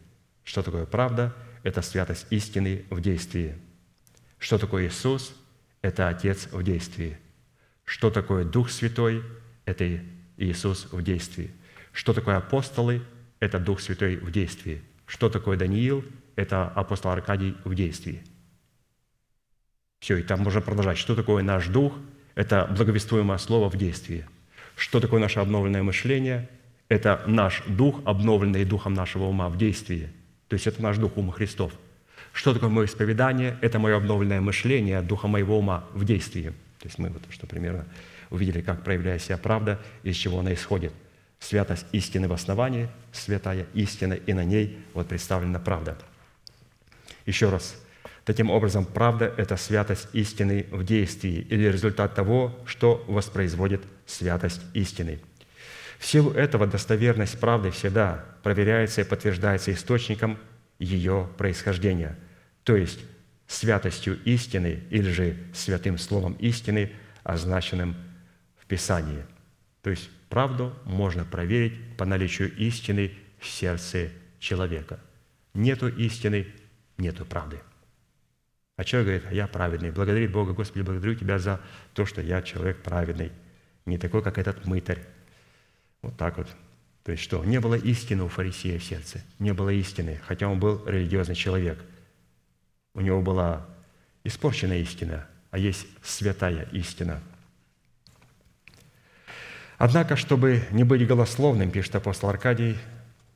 Что такое правда? Это святость истины в действии. Что такое Иисус? Это Отец в действии. Что такое Дух Святой? Это Иисус в действии. Что такое апостолы? Это Дух Святой в действии. Что такое Даниил? Это апостол Аркадий в действии. Все, и там можно продолжать. Что такое наш дух? Это благовествуемое слово в действии. Что такое наше обновленное мышление? Это наш дух, обновленный духом нашего ума в действии. То есть это наш дух ума Христов. Что такое мое исповедание? Это мое обновленное мышление духа моего ума в действии. То есть мы вот что примерно увидели, как проявляет себя правда, из чего она исходит. Святость истины в основании, святая истина, и на ней вот представлена правда. Еще раз, Таким образом, правда – это святость истины в действии или результат того, что воспроизводит святость истины. В силу этого достоверность правды всегда проверяется и подтверждается источником ее происхождения, то есть святостью истины или же святым словом истины, означенным в Писании. То есть правду можно проверить по наличию истины в сердце человека. Нету истины – нету правды. А человек говорит, а я праведный. Благодарит Бога, Господи, благодарю Тебя за то, что я человек праведный. Не такой, как этот мытарь. Вот так вот. То есть что? Не было истины у фарисея в сердце. Не было истины, хотя он был религиозный человек. У него была испорченная истина, а есть святая истина. Однако, чтобы не быть голословным, пишет апостол Аркадий,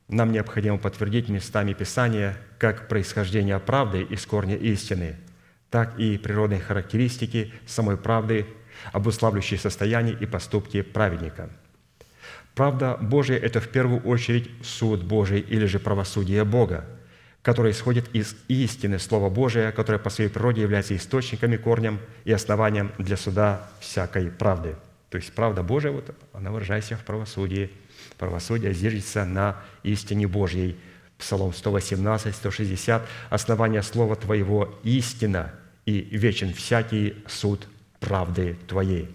нам необходимо подтвердить местами Писания как происхождение правды из корня истины – так и природные характеристики самой правды, обуславливающие состояние и поступки праведника. Правда Божия – это в первую очередь суд Божий или же правосудие Бога, которое исходит из истины Слова Божия, которое по своей природе является источниками, корнем и основанием для суда всякой правды. То есть правда Божия, вот, она выражается в правосудии. Правосудие зиждется на истине Божьей. Псалом 118, 160. «Основание Слова Твоего – истина, и вечен всякий суд правды Твоей».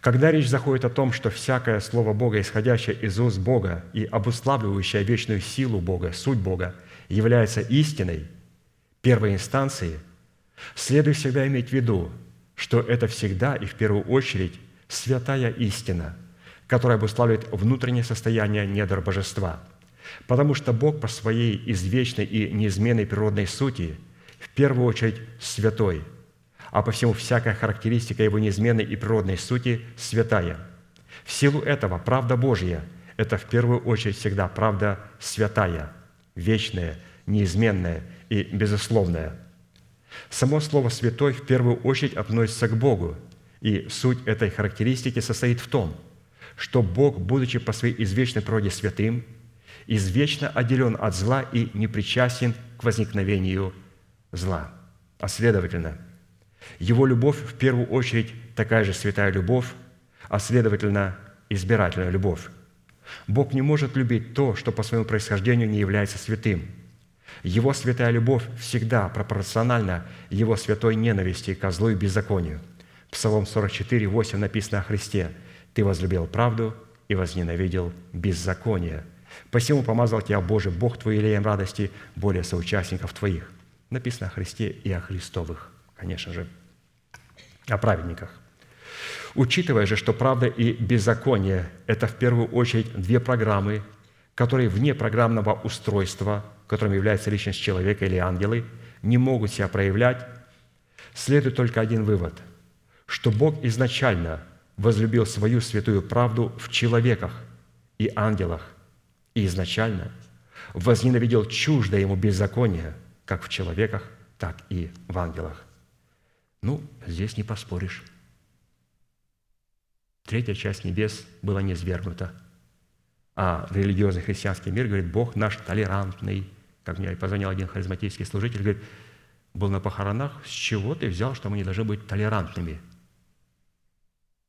Когда речь заходит о том, что всякое слово Бога, исходящее из уст Бога и обуславливающее вечную силу Бога, суть Бога, является истиной первой инстанции, следует всегда иметь в виду, что это всегда и в первую очередь святая истина, которая обуславливает внутреннее состояние недр божества. Потому что Бог по своей извечной и неизменной природной сути – в первую очередь святой, а по всему всякая характеристика его неизменной и природной сути святая. В силу этого правда Божья – это в первую очередь всегда правда святая, вечная, неизменная и безусловная. Само слово «святой» в первую очередь относится к Богу, и суть этой характеристики состоит в том, что Бог, будучи по своей извечной природе святым, извечно отделен от зла и непричастен к возникновению зла. А следовательно, его любовь в первую очередь такая же святая любовь, а следовательно, избирательная любовь. Бог не может любить то, что по своему происхождению не является святым. Его святая любовь всегда пропорциональна его святой ненависти к злу и беззаконию. Псалом 44, 8 написано о Христе. «Ты возлюбил правду и возненавидел беззаконие. Посему помазал тебя Божий Бог твой илеем радости более соучастников твоих». Написано о Христе и о Христовых, конечно же, о праведниках. Учитывая же, что правда и беззаконие – это в первую очередь две программы, которые вне программного устройства, которым является личность человека или ангелы, не могут себя проявлять, следует только один вывод, что Бог изначально возлюбил свою святую правду в человеках и ангелах, и изначально возненавидел чуждое ему беззаконие – как в человеках, так и в ангелах. Ну, здесь не поспоришь. Третья часть небес была не свергнута. А религиозный христианский мир говорит, Бог наш толерантный. Как мне позвонил один харизматический служитель, говорит, был на похоронах, с чего ты взял, что мы не должны быть толерантными?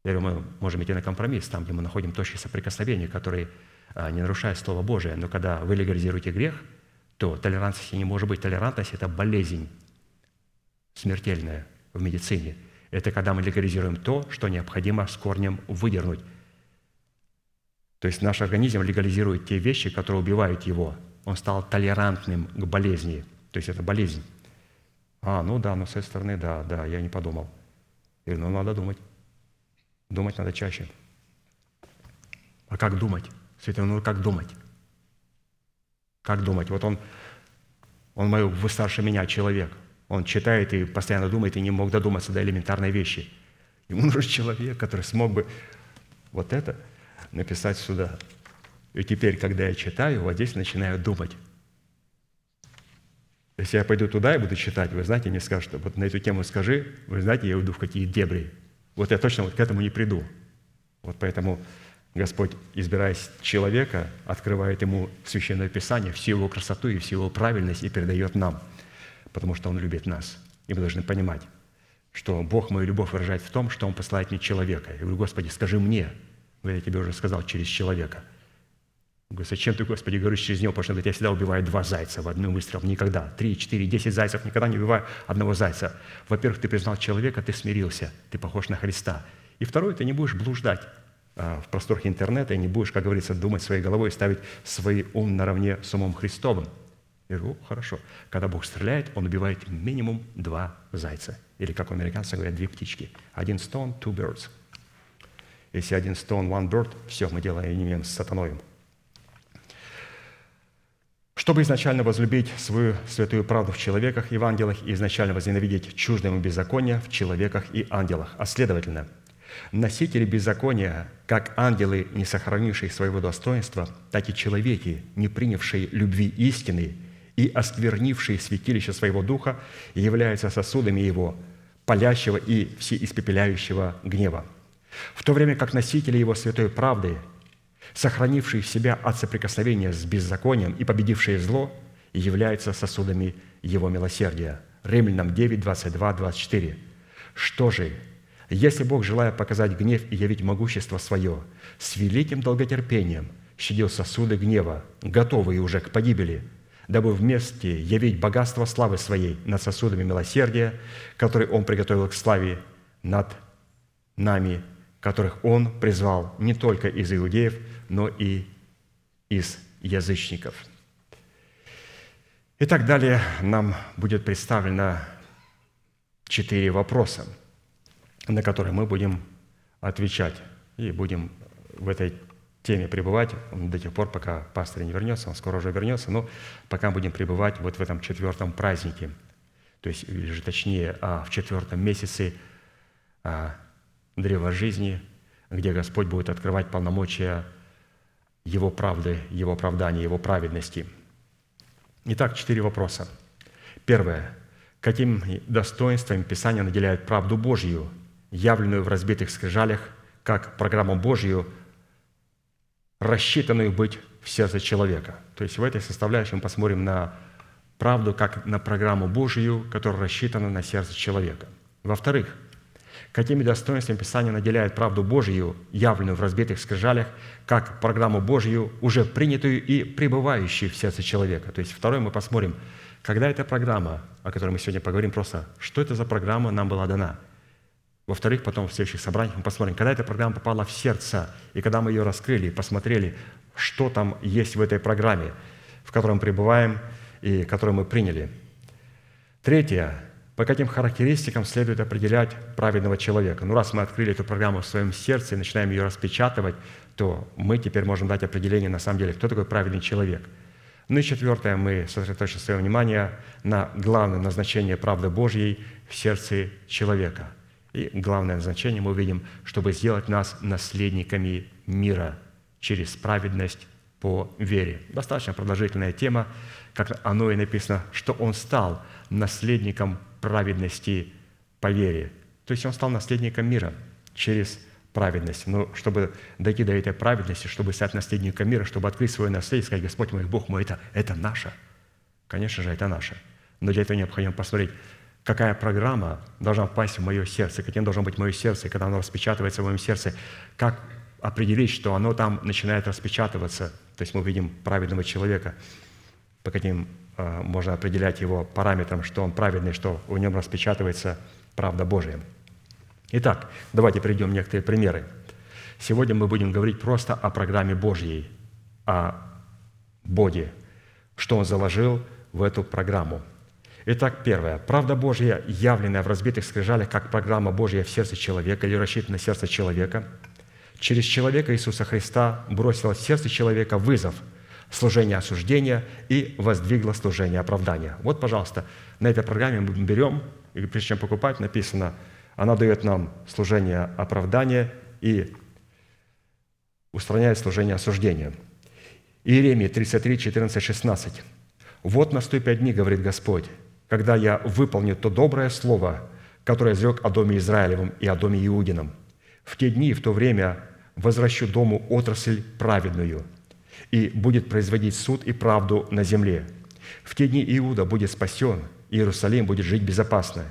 Я говорю, мы можем идти на компромисс, там, где мы находим точки соприкосновения, которые а, не нарушают Слово Божие. Но когда вы легализируете грех – то толерантности не может быть. Толерантность – это болезнь смертельная в медицине. Это когда мы легализируем то, что необходимо с корнем выдернуть. То есть наш организм легализирует те вещи, которые убивают его. Он стал толерантным к болезни. То есть это болезнь. А, ну да, но с этой стороны, да, да, я не подумал. Говорю, ну надо думать. Думать надо чаще. А как думать? Святой, ну как думать? Как думать? Вот он, он мой, вы старше меня человек. Он читает и постоянно думает, и не мог додуматься до элементарной вещи. Ему нужен человек, который смог бы вот это написать сюда. И теперь, когда я читаю, вот здесь начинаю думать. Если я пойду туда и буду читать, вы знаете, мне скажут, вот на эту тему скажи, вы знаете, я уйду в какие дебри. Вот я точно вот к этому не приду. Вот поэтому Господь, избирая человека, открывает ему Священное Писание, всю его красоту и всю его правильность и передает нам, потому что Он любит нас. И мы должны понимать, что Бог мою любовь выражает в том, что Он посылает мне человека. Я говорю, Господи, скажи мне. Говорю, я тебе уже сказал, через человека – Говорю, зачем ты, Господи, говоришь через него? Потому что говорит, я всегда убиваю два зайца в одном выстреле. Никогда. Три, четыре, десять зайцев. Никогда не убиваю одного зайца. Во-первых, ты признал человека, ты смирился. Ты похож на Христа. И второе, ты не будешь блуждать а, в просторах интернета и не будешь, как говорится, думать своей головой и ставить свой ум наравне с умом Христовым. Я говорю, хорошо. Когда Бог стреляет, Он убивает минимум два зайца. Или, как у американцев говорят, две птички. Один stone, two birds. Если один stone, one bird, все, мы делаем имеем с сатаной. Чтобы изначально возлюбить свою святую правду в человеках и в ангелах, и изначально возненавидеть чуждое ему беззаконие в человеках и ангелах. А следовательно, носители беззакония, как ангелы, не сохранившие своего достоинства, так и человеки, не принявшие любви истины и осквернившие святилище своего духа, являются сосудами его, палящего и всеиспепеляющего гнева. В то время как носители его святой правды – сохранившие себя от соприкосновения с беззаконием и победившие зло, являются сосудами Его милосердия. Римлянам 9, 22, 24. Что же, если Бог, желая показать гнев и явить могущество Свое, с великим долготерпением щадил сосуды гнева, готовые уже к погибели, дабы вместе явить богатство славы Своей над сосудами милосердия, которые Он приготовил к славе над нами, которых Он призвал не только из иудеев, но и из язычников. И так далее нам будет представлено четыре вопроса, на которые мы будем отвечать и будем в этой теме пребывать до тех пор, пока пастор не вернется, он скоро уже вернется, но пока будем пребывать вот в этом четвертом празднике, то есть, или же точнее, а, в четвертом месяце а, древа жизни, где Господь будет открывать полномочия его правды, Его оправдания, Его праведности. Итак, четыре вопроса. Первое. Каким достоинством Писание наделяет правду Божью, явленную в разбитых скрижалях, как программу Божью, рассчитанную быть в сердце человека. То есть в этой составляющей мы посмотрим на правду как на программу Божью, которая рассчитана на сердце человека. Во-вторых, какими достоинствами Писание наделяет правду Божью, явленную в разбитых скрижалях, как программу Божью, уже принятую и пребывающую в сердце человека. То есть второе мы посмотрим, когда эта программа, о которой мы сегодня поговорим, просто что это за программа нам была дана. Во-вторых, потом в следующих собраниях мы посмотрим, когда эта программа попала в сердце, и когда мы ее раскрыли, посмотрели, что там есть в этой программе, в которой мы пребываем и которую мы приняли. Третье по каким характеристикам следует определять праведного человека. Ну, раз мы открыли эту программу в своем сердце и начинаем ее распечатывать, то мы теперь можем дать определение, на самом деле, кто такой праведный человек. Ну и четвертое, мы сосредоточим свое внимание на главное назначение правды Божьей в сердце человека. И главное назначение мы увидим, чтобы сделать нас наследниками мира через праведность по вере. Достаточно продолжительная тема, как оно и написано, что он стал наследником праведности по вере. То есть он стал наследником мира через праведность. Но чтобы дойти до этой праведности, чтобы стать наследником мира, чтобы открыть свое наследие, сказать, Господь мой, Бог мой, это, это наше. Конечно же, это наше. Но для этого необходимо посмотреть, какая программа должна впасть в мое сердце, каким должно быть мое сердце, когда оно распечатывается в моем сердце, как определить, что оно там начинает распечатываться. То есть мы видим праведного человека, по каким Э, можно определять его параметрам, что он праведный, что в нем распечатывается правда Божия. Итак, давайте приведем некоторые примеры. Сегодня мы будем говорить просто о программе Божьей, о Боге, что Он заложил в эту программу. Итак, первое. Правда Божья, явленная в разбитых скрижалях, как программа Божья в сердце человека или рассчитана на сердце человека, через человека Иисуса Христа бросила в сердце человека вызов служения осуждения и воздвигла служение оправдания. Вот, пожалуйста, на этой программе мы берем, и прежде чем покупать, написано, она дает нам служение оправдания и устраняет служение осуждения. Иеремия 33, 14, 16. «Вот наступят дни, говорит Господь, когда я выполню то доброе слово, которое изрек о доме Израилевом и о доме Иудином. В те дни и в то время возвращу дому отрасль праведную, и будет производить суд и правду на земле. В те дни Иуда будет спасен, и Иерусалим будет жить безопасно,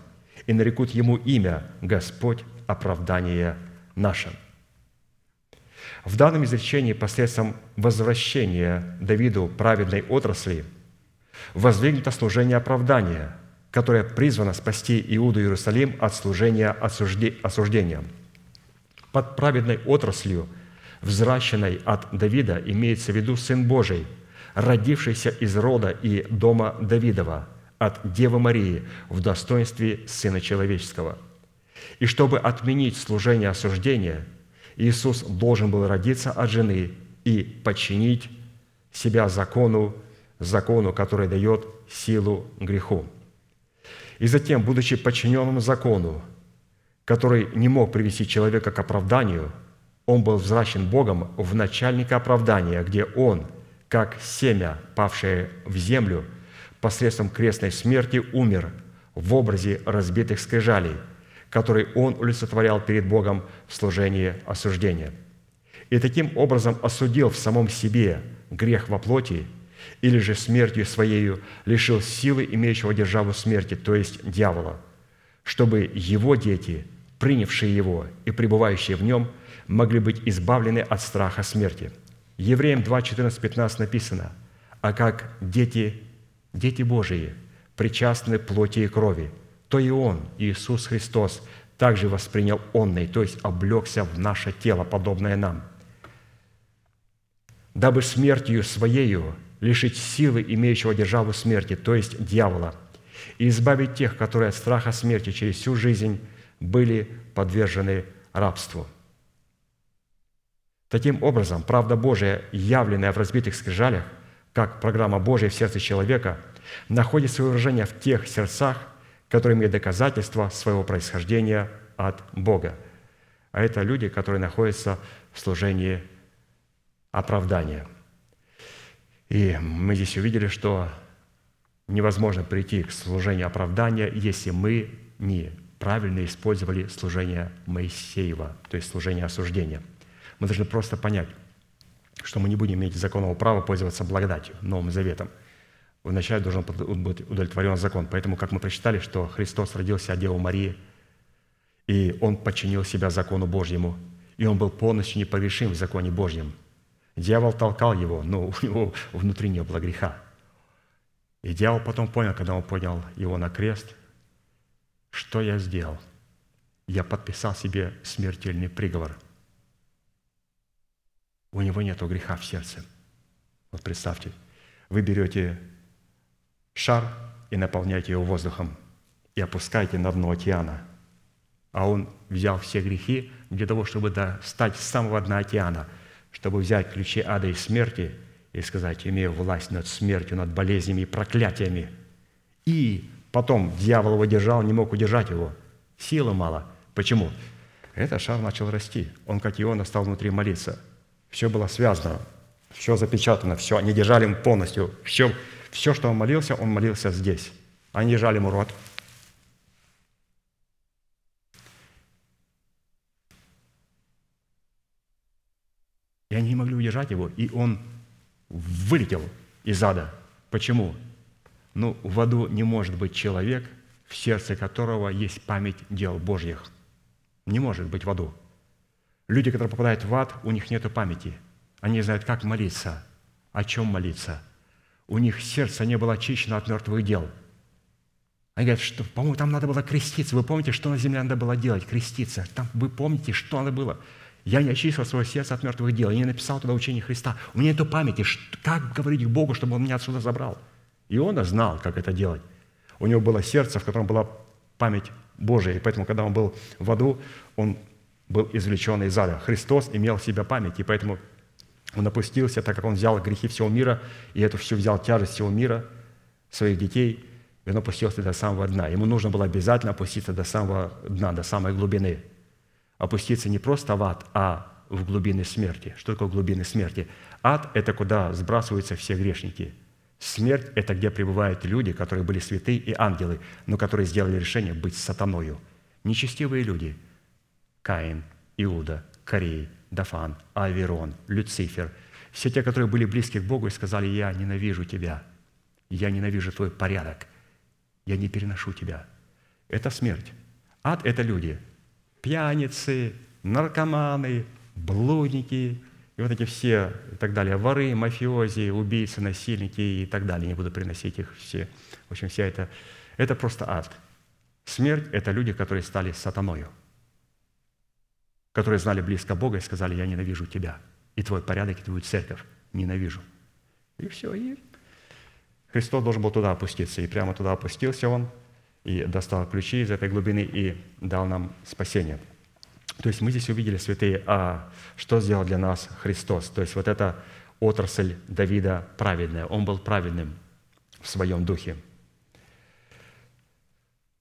и нарекут ему имя Господь оправдание наше». В данном изречении посредством возвращения Давиду праведной отрасли воздвигнуто служение оправдания, которое призвано спасти Иуду Иерусалим от служения осуждения. Под праведной отраслью, взращенной от Давида, имеется в виду Сын Божий, родившийся из рода и дома Давидова, от Девы Марии в достоинстве Сына Человеческого. И чтобы отменить служение осуждения – Иисус должен был родиться от жены и подчинить себя закону, закону, который дает силу греху. И затем, будучи подчиненным закону, который не мог привести человека к оправданию, он был взращен Богом в начальника оправдания, где он, как семя, павшее в землю, посредством крестной смерти умер в образе разбитых скрижалей – который он олицетворял перед Богом в служении осуждения. И таким образом осудил в самом себе грех во плоти, или же смертью Своею лишил силы имеющего державу смерти, то есть дьявола, чтобы его дети, принявшие его и пребывающие в нем, могли быть избавлены от страха смерти. Евреям 2, 14, 15 написано, «А как дети, дети Божии, причастны плоти и крови, то и Он, Иисус Христос, также воспринял онный, то есть облегся в наше тело, подобное нам, дабы смертью Своею лишить силы имеющего державу смерти, то есть дьявола, и избавить тех, которые от страха смерти через всю жизнь были подвержены рабству. Таким образом, правда Божия, явленная в разбитых скрижалях, как программа Божия в сердце человека, находит свое выражение в тех сердцах, которые имеют доказательства своего происхождения от Бога. А это люди, которые находятся в служении оправдания. И мы здесь увидели, что невозможно прийти к служению оправдания, если мы не правильно использовали служение Моисеева, то есть служение осуждения. Мы должны просто понять, что мы не будем иметь законного права пользоваться благодатью, Новым Заветом – вначале должен быть удовлетворен закон. Поэтому, как мы прочитали, что Христос родился от Девы Марии, и Он подчинил себя закону Божьему, и Он был полностью непогрешим в законе Божьем. Дьявол толкал его, но у него внутри не было греха. И дьявол потом понял, когда он поднял его на крест, что я сделал? Я подписал себе смертельный приговор. У него нет греха в сердце. Вот представьте, вы берете шар и наполняйте его воздухом, и опускайте на дно океана. А он взял все грехи для того, чтобы достать с самого дна океана, чтобы взять ключи ада и смерти и сказать, имею власть над смертью, над болезнями и проклятиями. И потом дьявол его держал, не мог удержать его. Силы мало. Почему? Этот шар начал расти. Он, как Иона, стал внутри молиться. Все было связано, все запечатано, все. Они держали ему полностью. Все все, что он молился, он молился здесь. Они держали ему рот. И они не могли удержать его, и он вылетел из ада. Почему? Ну, в аду не может быть человек, в сердце которого есть память дел Божьих. Не может быть в аду. Люди, которые попадают в ад, у них нет памяти. Они не знают, как молиться, о чем молиться – у них сердце не было очищено от мертвых дел. Они говорят, что, по-моему, там надо было креститься. Вы помните, что на земле надо было делать? Креститься. Там, вы помните, что надо было? Я не очистил свое сердце от мертвых дел. Я не написал туда учение Христа. У меня нет памяти. Как говорить к Богу, чтобы Он меня отсюда забрал? И он знал, как это делать. У него было сердце, в котором была память Божия. И поэтому, когда он был в аду, он был извлечен из ада. Христос имел в себя память, и поэтому Он опустился, так как Он взял грехи всего мира, и эту всю взял тяжесть всего мира, своих детей, и Он опустился до самого дна. Ему нужно было обязательно опуститься до самого дна, до самой глубины. Опуститься не просто в ад, а в глубины смерти. Что такое глубины смерти? Ад – это куда сбрасываются все грешники. Смерть – это где пребывают люди, которые были святы и ангелы, но которые сделали решение быть сатаною. Нечестивые люди – Каин, Иуда, Корей, Дафан, Аверон, Люцифер – все те, которые были близки к Богу и сказали, «Я ненавижу тебя, я ненавижу твой порядок, я не переношу тебя». Это смерть. Ад – это люди. Пьяницы, наркоманы, блудники, и вот эти все и так далее, воры, мафиози, убийцы, насильники и так далее. Не буду приносить их все. В общем, вся это, это просто ад. Смерть – это люди, которые стали сатаною, которые знали близко Бога и сказали, я ненавижу тебя, и твой порядок, и твою церковь ненавижу. И все, и Христос должен был туда опуститься, и прямо туда опустился Он, и достал ключи из этой глубины и дал нам спасение – то есть мы здесь увидели, святые, а что сделал для нас Христос. То есть вот эта отрасль Давида праведная. Он был праведным в своем духе.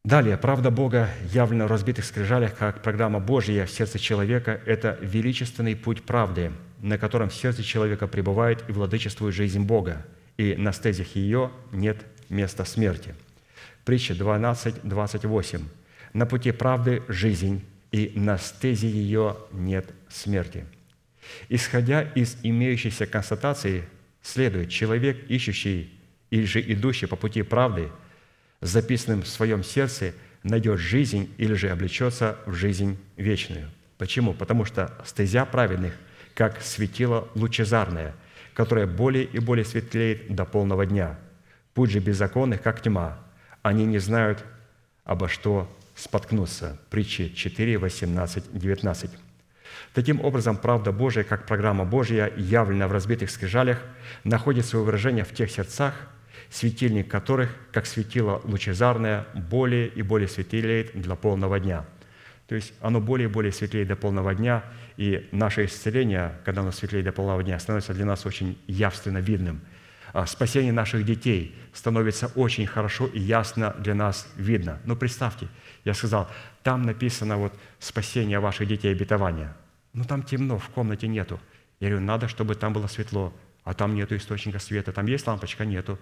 Далее, правда Бога явлена в разбитых скрижалях, как программа Божья в сердце человека – это величественный путь правды, на котором в сердце человека пребывает и владычествует жизнь Бога, и на стезях ее нет места смерти. Притча 12, 28. «На пути правды – жизнь, и на стезе ее нет смерти. Исходя из имеющейся констатации, следует, человек, ищущий или же идущий по пути правды, записанным в своем сердце, найдет жизнь или же облечется в жизнь вечную. Почему? Потому что стезя праведных, как светило лучезарное, которое более и более светлеет до полного дня. Путь же беззаконных, как тьма. Они не знают, обо что споткнуться. Притчи 4, 18, 19. Таким образом, правда Божия, как программа Божья, явлена в разбитых скрижалях, находит свое выражение в тех сердцах, светильник которых, как светило лучезарное, более и более светлеет для полного дня. То есть оно более и более светлеет до полного дня, и наше исцеление, когда оно светлеет до полного дня, становится для нас очень явственно видным – а, спасение наших детей становится очень хорошо и ясно для нас видно. Но представьте, я сказал, там написано вот спасение ваших детей, обетование. Но там темно, в комнате нету. Я говорю, надо, чтобы там было светло, а там нету источника света. Там есть лампочка? Нету.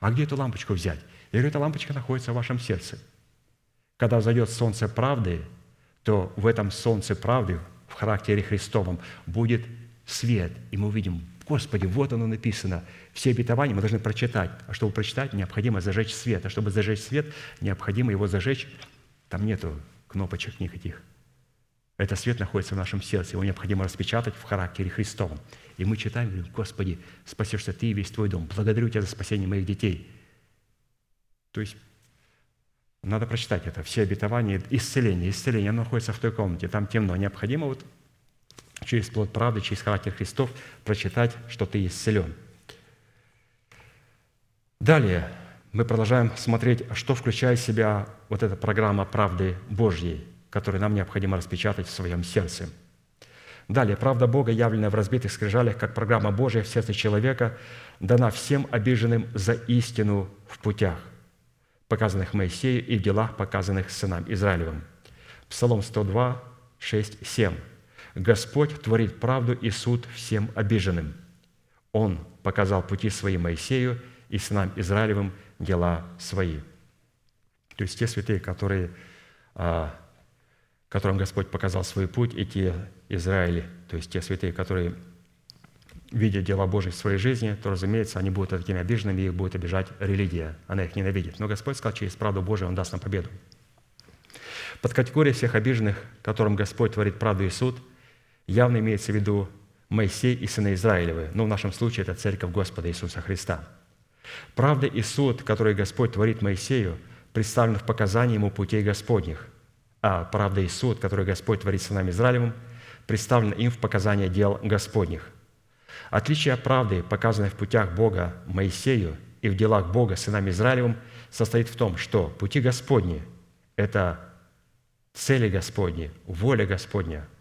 А где эту лампочку взять? Я говорю, эта лампочка находится в вашем сердце. Когда взойдет солнце правды, то в этом солнце правды, в характере Христовом, будет свет, и мы увидим Господи, вот оно написано. Все обетования мы должны прочитать. А чтобы прочитать, необходимо зажечь свет. А чтобы зажечь свет, необходимо его зажечь. Там нету кнопочек никаких. Этот свет находится в нашем сердце. Его необходимо распечатать в характере Христовом. И мы читаем, говорим, Господи, что Ты и весь Твой дом. Благодарю Тебя за спасение моих детей. То есть надо прочитать это. Все обетования, исцеление. Исцеление, оно находится в той комнате. Там темно. Необходимо вот через плод правды, через характер Христов прочитать, что ты исцелен. Далее мы продолжаем смотреть, что включает в себя вот эта программа правды Божьей, которую нам необходимо распечатать в своем сердце. Далее, правда Бога, явленная в разбитых скрижалях, как программа Божья в сердце человека, дана всем обиженным за истину в путях, показанных Моисею и в делах, показанных сынам Израилевым. Псалом 102, 6, 7. Господь творит правду и суд всем обиженным. Он показал пути свои Моисею и сынам Израилевым дела свои». То есть те святые, которые, а, которым Господь показал свой путь, и те Израили, то есть те святые, которые видят дела Божьи в своей жизни, то, разумеется, они будут такими обиженными, их будет обижать религия, она их ненавидит. Но Господь сказал, через правду Божию Он даст нам победу. Под категорией всех обиженных, которым Господь творит правду и суд – явно имеется в виду Моисей и сыны Израилевы, но в нашем случае это Церковь Господа Иисуса Христа. Правда и суд, который Господь творит Моисею, представлен в показании ему путей Господних, а правда и суд, который Господь творит сынам Израилевым, представлен им в показании дел Господних. Отличие правды, показанной в путях Бога Моисею и в делах Бога сынам Израилевым, состоит в том, что пути Господни – это цели Господни, воля Господня –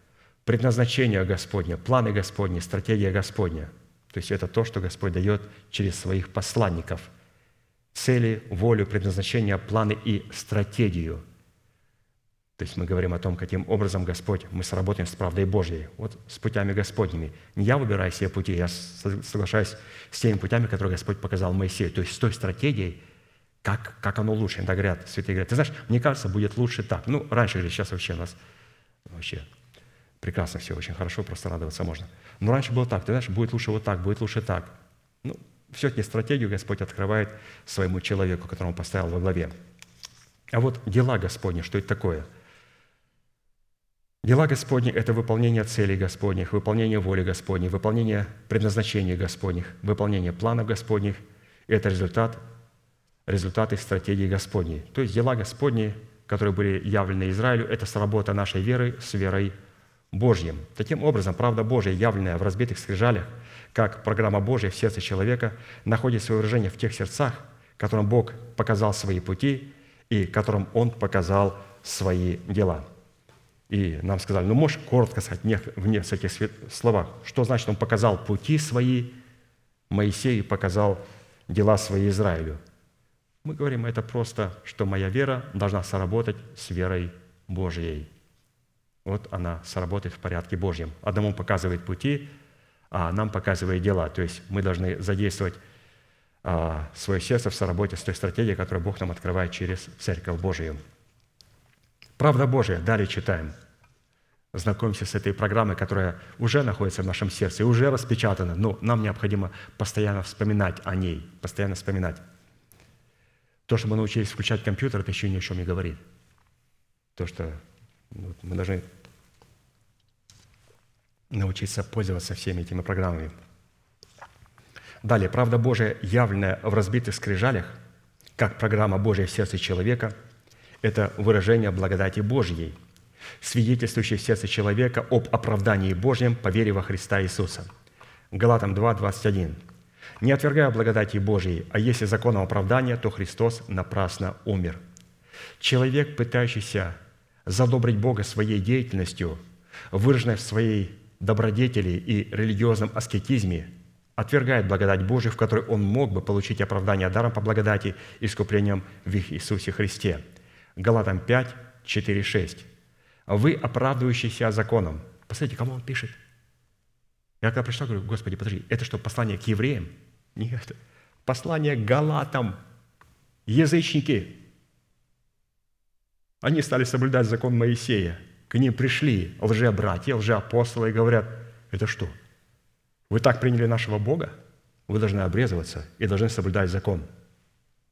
предназначение Господне, планы Господни, стратегия Господня. То есть это то, что Господь дает через своих посланников. Цели, волю, предназначение, планы и стратегию. То есть мы говорим о том, каким образом Господь, мы сработаем с правдой Божьей, вот с путями Господними. Не я выбираю себе пути, я соглашаюсь с теми путями, которые Господь показал Моисею, то есть с той стратегией, как, как оно лучше. Иногда говорят, святые говорят, ты знаешь, мне кажется, будет лучше так. Ну, раньше или сейчас вообще у нас вообще прекрасно все, очень хорошо, просто радоваться можно. Но раньше было так, ты знаешь, будет лучше вот так, будет лучше так. Ну, все-таки стратегию Господь открывает своему человеку, которому поставил во главе. А вот дела Господни, что это такое? Дела Господни – это выполнение целей Господних, выполнение воли Господней, выполнение предназначений Господних, выполнение планов Господних – это результат, результаты стратегии Господней. То есть дела Господни, которые были явлены Израилю, это сработа нашей веры с верой Божьим. Таким образом, правда Божья, явленная в разбитых скрижалях, как программа Божья в сердце человека, находит свое выражение в тех сердцах, которым Бог показал свои пути и которым Он показал свои дела. И нам сказали, ну можешь коротко сказать в нескольких словах, что значит Он показал пути свои Моисею показал дела свои Израилю. Мы говорим, это просто, что моя вера должна сработать с верой Божьей – вот она сработает в порядке Божьем. Одному показывает пути, а нам показывает дела. То есть мы должны задействовать а, свое сердце в соработе с той стратегией, которую Бог нам открывает через Церковь Божию. Правда Божия, далее читаем. Знакомимся с этой программой, которая уже находится в нашем сердце, уже распечатана, но нам необходимо постоянно вспоминать о ней, постоянно вспоминать. То, что мы научились включать компьютер, это еще ни о чем не говорит. То, что мы должны научиться пользоваться всеми этими программами. Далее, правда Божия, явленная в разбитых скрижалях, как программа Божия в сердце человека, это выражение благодати Божьей, свидетельствующей в сердце человека об оправдании Божьем по вере во Христа Иисуса. Галатам 2, 21. «Не отвергая благодати Божьей, а если законом оправдания, то Христос напрасно умер». Человек, пытающийся задобрить Бога своей деятельностью, выраженной в своей добродетели и религиозном аскетизме, отвергает благодать Божию, в которой он мог бы получить оправдание даром по благодати искуплением в Иисусе Христе. Галатам 5, 4, 6. «Вы, оправдывающиеся законом». Посмотрите, кому он пишет. Я когда прочитал, говорю, Господи, подожди, это что, послание к евреям? Нет, послание к галатам, язычники, они стали соблюдать закон Моисея. К ним пришли лжебратья, лжеапостолы и говорят, это что? Вы так приняли нашего Бога? Вы должны обрезываться и должны соблюдать закон.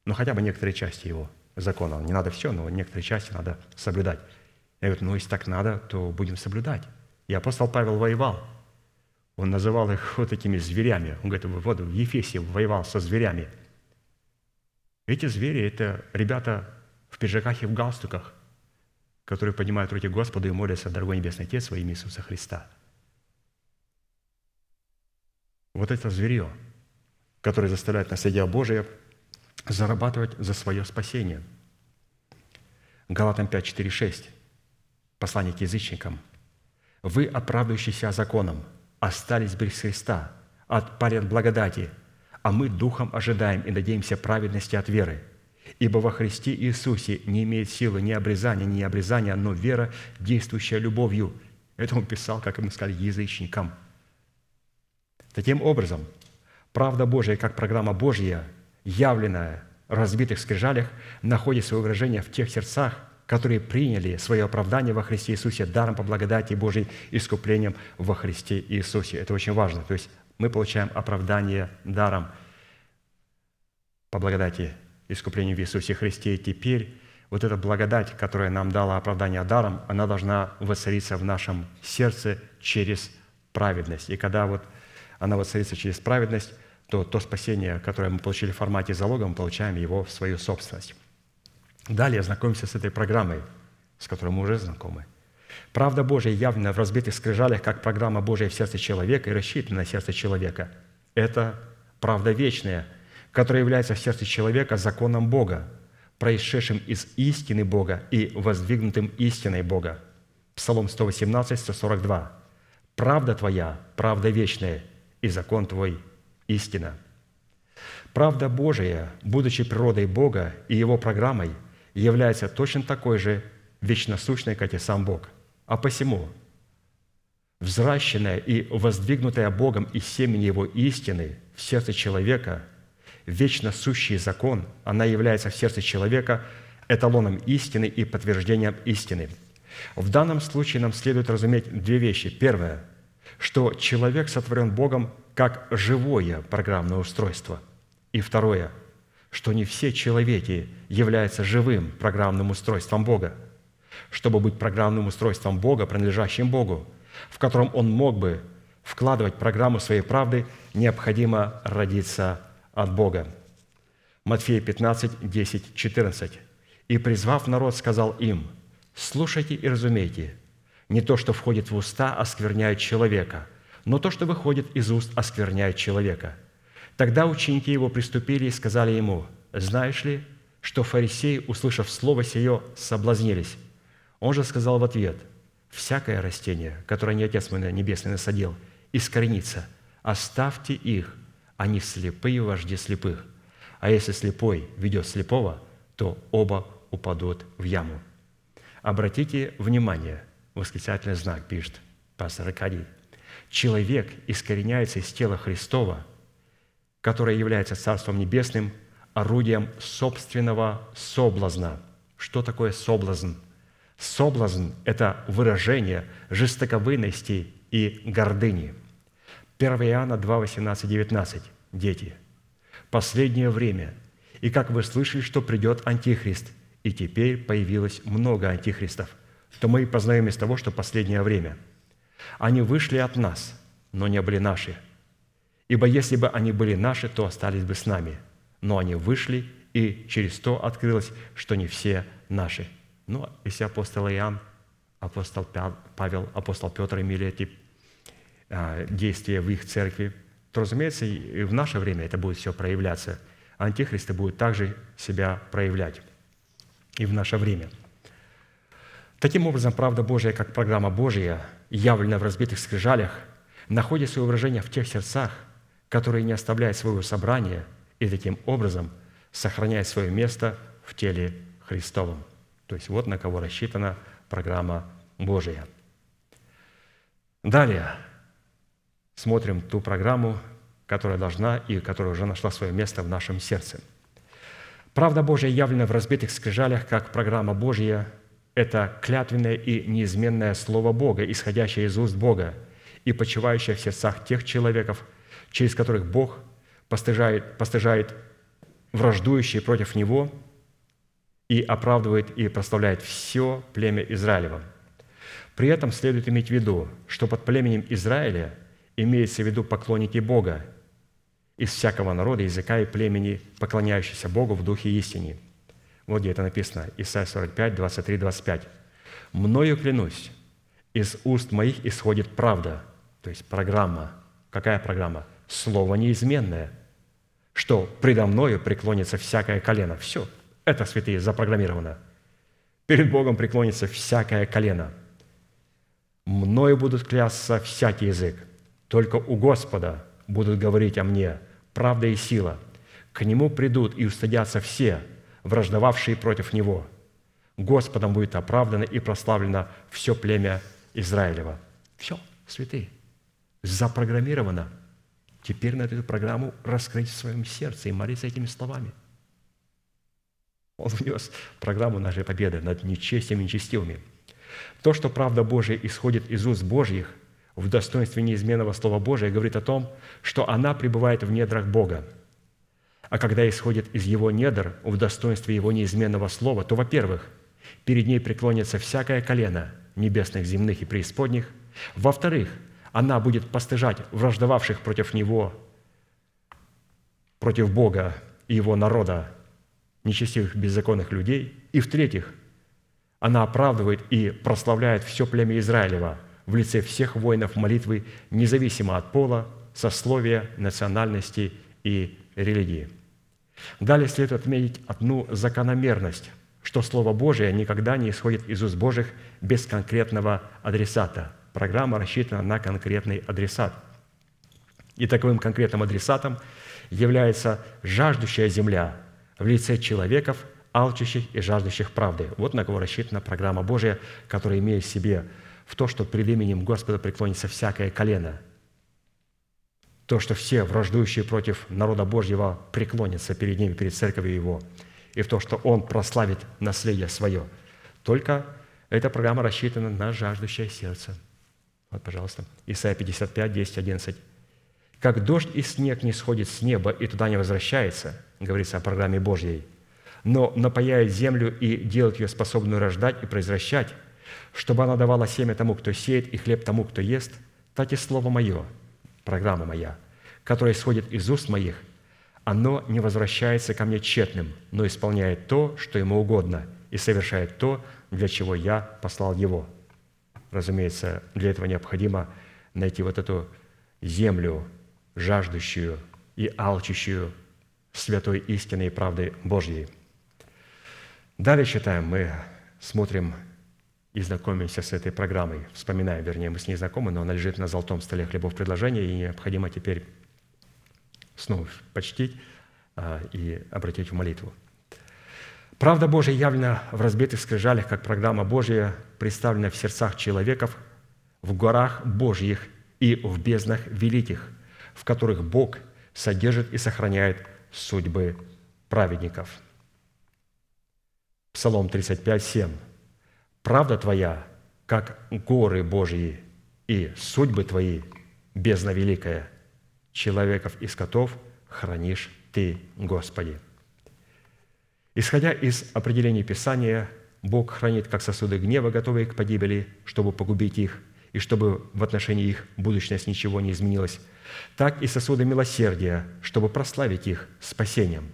Ну, хотя бы некоторые части его закона. Не надо все, но некоторые части надо соблюдать. Я говорю, ну, если так надо, то будем соблюдать. И апостол Павел воевал. Он называл их вот такими зверями. Он говорит, вот в Ефесе воевал со зверями. Эти звери – это ребята в пиджаках и в галстуках, которые поднимают руки Господу и молятся, дорогой Небесный Отец, во имя Иисуса Христа. Вот это зверье, которое заставляет наследие Божие зарабатывать за свое спасение. Галатам 5, 4, 6. Послание к язычникам. «Вы, оправдывающиеся законом, остались без Христа, отпали от благодати, а мы духом ожидаем и надеемся праведности от веры. Ибо во Христе Иисусе не имеет силы ни обрезания, ни обрезания, но вера, действующая любовью. Это он писал, как ему сказали, язычникам. Таким образом, правда Божия, как программа Божья, явленная в разбитых скрижалях, находит свое выражение в тех сердцах, которые приняли свое оправдание во Христе Иисусе даром по благодати Божьей искуплением во Христе Иисусе. Это очень важно. То есть мы получаем оправдание даром по благодати искуплению в Иисусе Христе. Теперь вот эта благодать, которая нам дала оправдание даром, она должна воцариться в нашем сердце через праведность. И когда вот она воцарится через праведность, то то спасение, которое мы получили в формате залога, мы получаем его в свою собственность. Далее знакомимся с этой программой, с которой мы уже знакомы. Правда Божия явлена в разбитых скрижалях, как программа Божия в сердце человека и рассчитана на сердце человека. Это правда вечная – которое является в сердце человека законом Бога, происшедшим из истины Бога и воздвигнутым истиной Бога. Псалом 118, 142. Правда Твоя – правда вечная, и закон Твой – истина». Правда Божия, будучи природой Бога и Его программой, является точно такой же вечносущной, как и сам Бог. А посему, взращенная и воздвигнутая Богом из семени Его истины в сердце человека, вечно сущий закон, она является в сердце человека эталоном истины и подтверждением истины. В данном случае нам следует разуметь две вещи. Первое, что человек сотворен Богом как живое программное устройство – и второе, что не все человеки являются живым программным устройством Бога. Чтобы быть программным устройством Бога, принадлежащим Богу, в котором Он мог бы вкладывать программу своей правды, необходимо родиться от Бога. Матфея 15, 10, 14. «И, призвав народ, сказал им, «Слушайте и разумейте, не то, что входит в уста, оскверняет человека, но то, что выходит из уст, оскверняет человека». Тогда ученики его приступили и сказали ему, «Знаешь ли, что фарисеи, услышав слово сие, соблазнились?» Он же сказал в ответ, «Всякое растение, которое не Отец мой Небесный насадил, искоренится. Оставьте их, они слепые вожди слепых. А если слепой ведет слепого, то оба упадут в яму». Обратите внимание, восклицательный знак пишет пастор Аркадий. Человек искореняется из тела Христова – которое является Царством Небесным, орудием собственного соблазна. Что такое соблазн? Соблазн – это выражение жестоковыности и гордыни. 1 Иоанна 2, 18, 19. Дети, последнее время, и как вы слышали, что придет Антихрист, и теперь появилось много антихристов, то мы познаем из того, что последнее время. Они вышли от нас, но не были наши – Ибо если бы они были наши, то остались бы с нами. Но они вышли, и через то открылось, что не все наши. Ну, если апостол Иоанн, апостол Павел, апостол Петр имели эти действия в их церкви, то, разумеется, и в наше время это будет все проявляться. Антихристы будут также себя проявлять и в наше время. Таким образом, правда Божия, как программа Божия, явленная в разбитых скрижалях, находит свое выражение в тех сердцах, который не оставляет своего собрания и таким образом сохраняет свое место в теле Христовом. То есть вот на кого рассчитана программа Божия. Далее смотрим ту программу, которая должна и которая уже нашла свое место в нашем сердце. Правда Божия явлена в разбитых скрижалях, как программа Божья – это клятвенное и неизменное Слово Бога, исходящее из уст Бога и почивающее в сердцах тех человеков – через которых Бог постыжает, постыжает враждующие против Него и оправдывает и прославляет все племя Израилева. При этом следует иметь в виду, что под племенем Израиля имеется в виду поклонники Бога из всякого народа, языка и племени, поклоняющиеся Богу в духе истине. Вот где это написано, Исайя 45, 23, 25. «Мною клянусь, из уст моих исходит правда». То есть программа. Какая программа? слово неизменное, что предо мною преклонится всякое колено. Все, это, святые, запрограммировано. Перед Богом преклонится всякое колено. Мною будут клясться всякий язык. Только у Господа будут говорить о мне правда и сила. К Нему придут и устыдятся все, враждовавшие против Него. Господом будет оправдано и прославлено все племя Израилева. Все, святые, запрограммировано – Теперь надо эту программу раскрыть в своем сердце и молиться этими словами. Он внес программу нашей победы над нечестием и нечестивыми. То, что правда Божия исходит из уст Божьих в достоинстве неизменного Слова Божия, говорит о том, что она пребывает в недрах Бога. А когда исходит из Его недр в достоинстве Его неизменного Слова, то, во-первых, перед ней преклонится всякое колено небесных, земных и преисподних. Во-вторых, она будет постыжать враждовавших против Него, против Бога и Его народа, нечестивых беззаконных людей. И в-третьих, она оправдывает и прославляет все племя Израилева в лице всех воинов молитвы, независимо от пола, сословия, национальности и религии. Далее следует отметить одну закономерность, что Слово Божие никогда не исходит из уст Божьих без конкретного адресата – программа рассчитана на конкретный адресат. И таковым конкретным адресатом является жаждущая земля в лице человеков, алчущих и жаждущих правды. Вот на кого рассчитана программа Божья, которая имеет в себе в то, что пред именем Господа преклонится всякое колено. То, что все враждующие против народа Божьего преклонятся перед ним, перед церковью Его. И в то, что Он прославит наследие свое. Только эта программа рассчитана на жаждущее сердце. Вот, пожалуйста. Исайя 55, 10, 11. «Как дождь и снег не сходит с неба и туда не возвращается», говорится о программе Божьей, «но напаяет землю и делает ее способную рождать и произвращать, чтобы она давала семя тому, кто сеет, и хлеб тому, кто ест, так и слово мое, программа моя, которая исходит из уст моих, оно не возвращается ко мне тщетным, но исполняет то, что ему угодно, и совершает то, для чего я послал его». Разумеется, для этого необходимо найти вот эту землю, жаждущую и алчущую святой истины и правды Божьей. Далее читаем, мы смотрим и знакомимся с этой программой, вспоминаем, вернее, мы с ней знакомы, но она лежит на золотом столе хлебов предложения, и необходимо теперь снова почтить а, и обратить в молитву. Правда Божья явлена в разбитых скрижалях, как программа Божья, представлена в сердцах человеков, в горах Божьих и в безднах великих, в которых Бог содержит и сохраняет судьбы праведников. Псалом 35, 7. «Правда Твоя, как горы Божьи, и судьбы Твои, бездна великая, человеков и скотов хранишь Ты, Господи». Исходя из определений Писания, Бог хранит как сосуды гнева, готовые к погибели, чтобы погубить их, и чтобы в отношении их будущность ничего не изменилась, так и сосуды милосердия, чтобы прославить их спасением.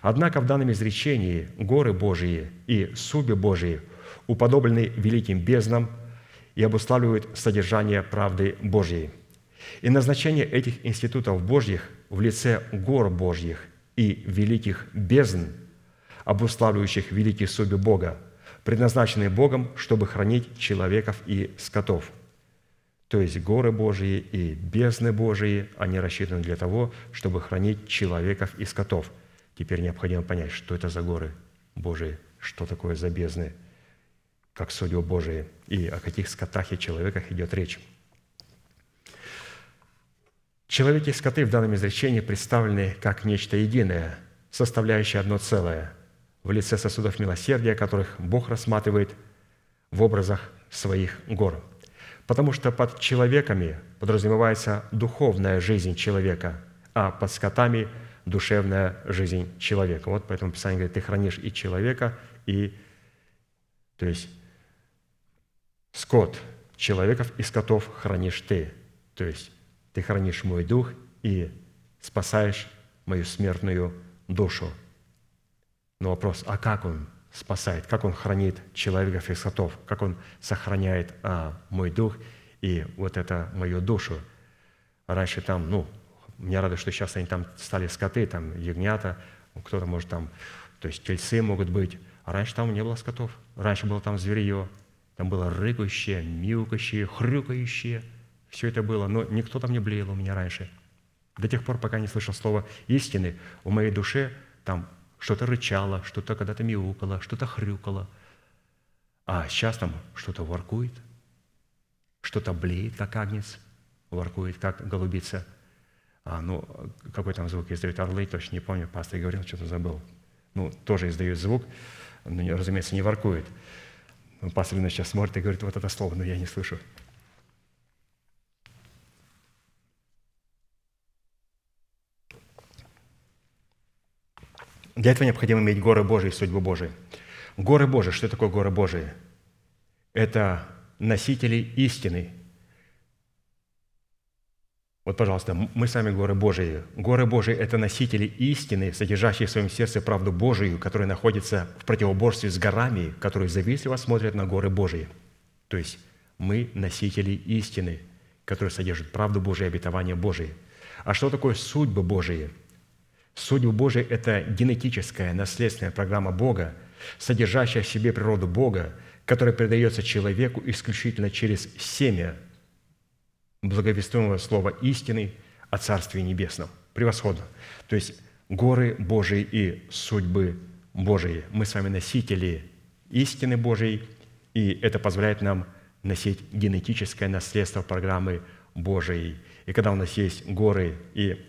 Однако в данном изречении горы Божии и суби Божии уподоблены великим безднам и обуславливают содержание правды Божьей. И назначение этих институтов Божьих в лице гор Божьих и великих бездн – обуславливающих великие судьбы Бога, предназначенные Богом, чтобы хранить человеков и скотов. То есть горы Божьи и бездны Божьи, они рассчитаны для того, чтобы хранить человеков и скотов. Теперь необходимо понять, что это за горы Божьи, что такое за бездны, как судьбы Божии, и о каких скотах и человеках идет речь. Человеки и скоты в данном изречении представлены как нечто единое, составляющее одно целое – в лице сосудов милосердия, которых Бог рассматривает в образах своих гор. Потому что под человеками подразумевается духовная жизнь человека, а под скотами – душевная жизнь человека. Вот поэтому Писание говорит, ты хранишь и человека, и, то есть, скот человеков и скотов хранишь ты. То есть, ты хранишь мой дух и спасаешь мою смертную душу – но вопрос, а как Он спасает, как Он хранит человеков и скотов, как Он сохраняет а, мой дух и вот это мою душу. Раньше там, ну, меня радует, что сейчас они там стали скоты, там ягнята, кто-то может там, то есть тельцы могут быть, а раньше там не было скотов. Раньше было там зверье, там было рыкающее, мяукающее, хрюкающее. Все это было, но никто там не блеял у меня раньше. До тех пор, пока не слышал слова истины, в моей душе там что-то рычало, что-то когда-то мяукало, что-то хрюкало. А сейчас там что-то воркует, что-то блеет, как агнец, воркует, как голубица. А, ну, какой там звук издают орлы, точно не помню, пастор говорил, что-то забыл. Ну, тоже издают звук, но, разумеется, не воркует. Пастор сейчас смотрит и говорит, вот это слово, но я не слышу. Для этого необходимо иметь горы Божии судьбу Божию. Горы Божии, что такое горы Божии? Это носители истины. Вот, пожалуйста, мы сами горы Божии. Горы Божии – это носители истины, содержащие в своем сердце правду Божию, которая находится в противоборстве с горами, которые завистливо смотрят на горы Божии. То есть мы носители истины, которые содержат правду Божию и обетование Божие. А что такое судьбы Божии – Судьба Божия – это генетическая, наследственная программа Бога, содержащая в себе природу Бога, которое передается человеку исключительно через семя благовестуемого слова истины о Царстве Небесном. Превосходно. То есть горы Божии и судьбы Божии. Мы с вами носители истины Божией, и это позволяет нам носить генетическое наследство программы Божией. И когда у нас есть горы и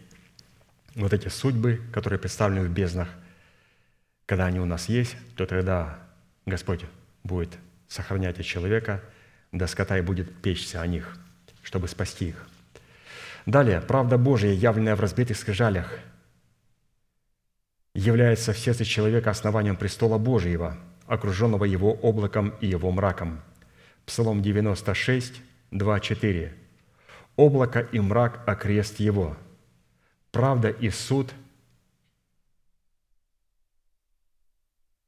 вот эти судьбы, которые представлены в безднах, когда они у нас есть, то тогда Господь будет сохранять от человека до скота и будет печься о них, чтобы спасти их. Далее, правда Божия, явленная в разбитых скрижалях, является в сердце человека основанием престола Божьего, окруженного его облаком и его мраком. Псалом 96, 2, 4. «Облако и мрак – окрест его, правда и суд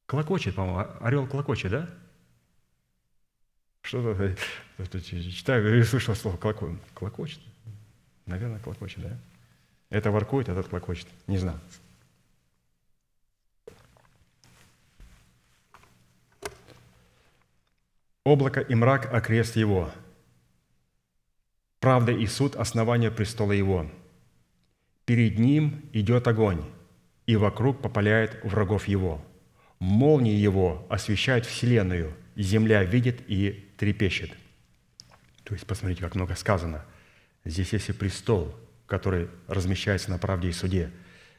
Клокочет, по-моему, орел клокочет, да? Что-то читаю и слышал слово клокочет. Наверное, клокочет, да? Это воркует, этот клокочет. Не знаю. Облако и мрак – окрест его. Правда и суд – основание престола его. Перед ним идет огонь, и вокруг попаляет врагов его. Молнии его освещают вселенную, земля видит и трепещет. То есть, посмотрите, как много сказано. Здесь есть и престол, который размещается на правде и суде.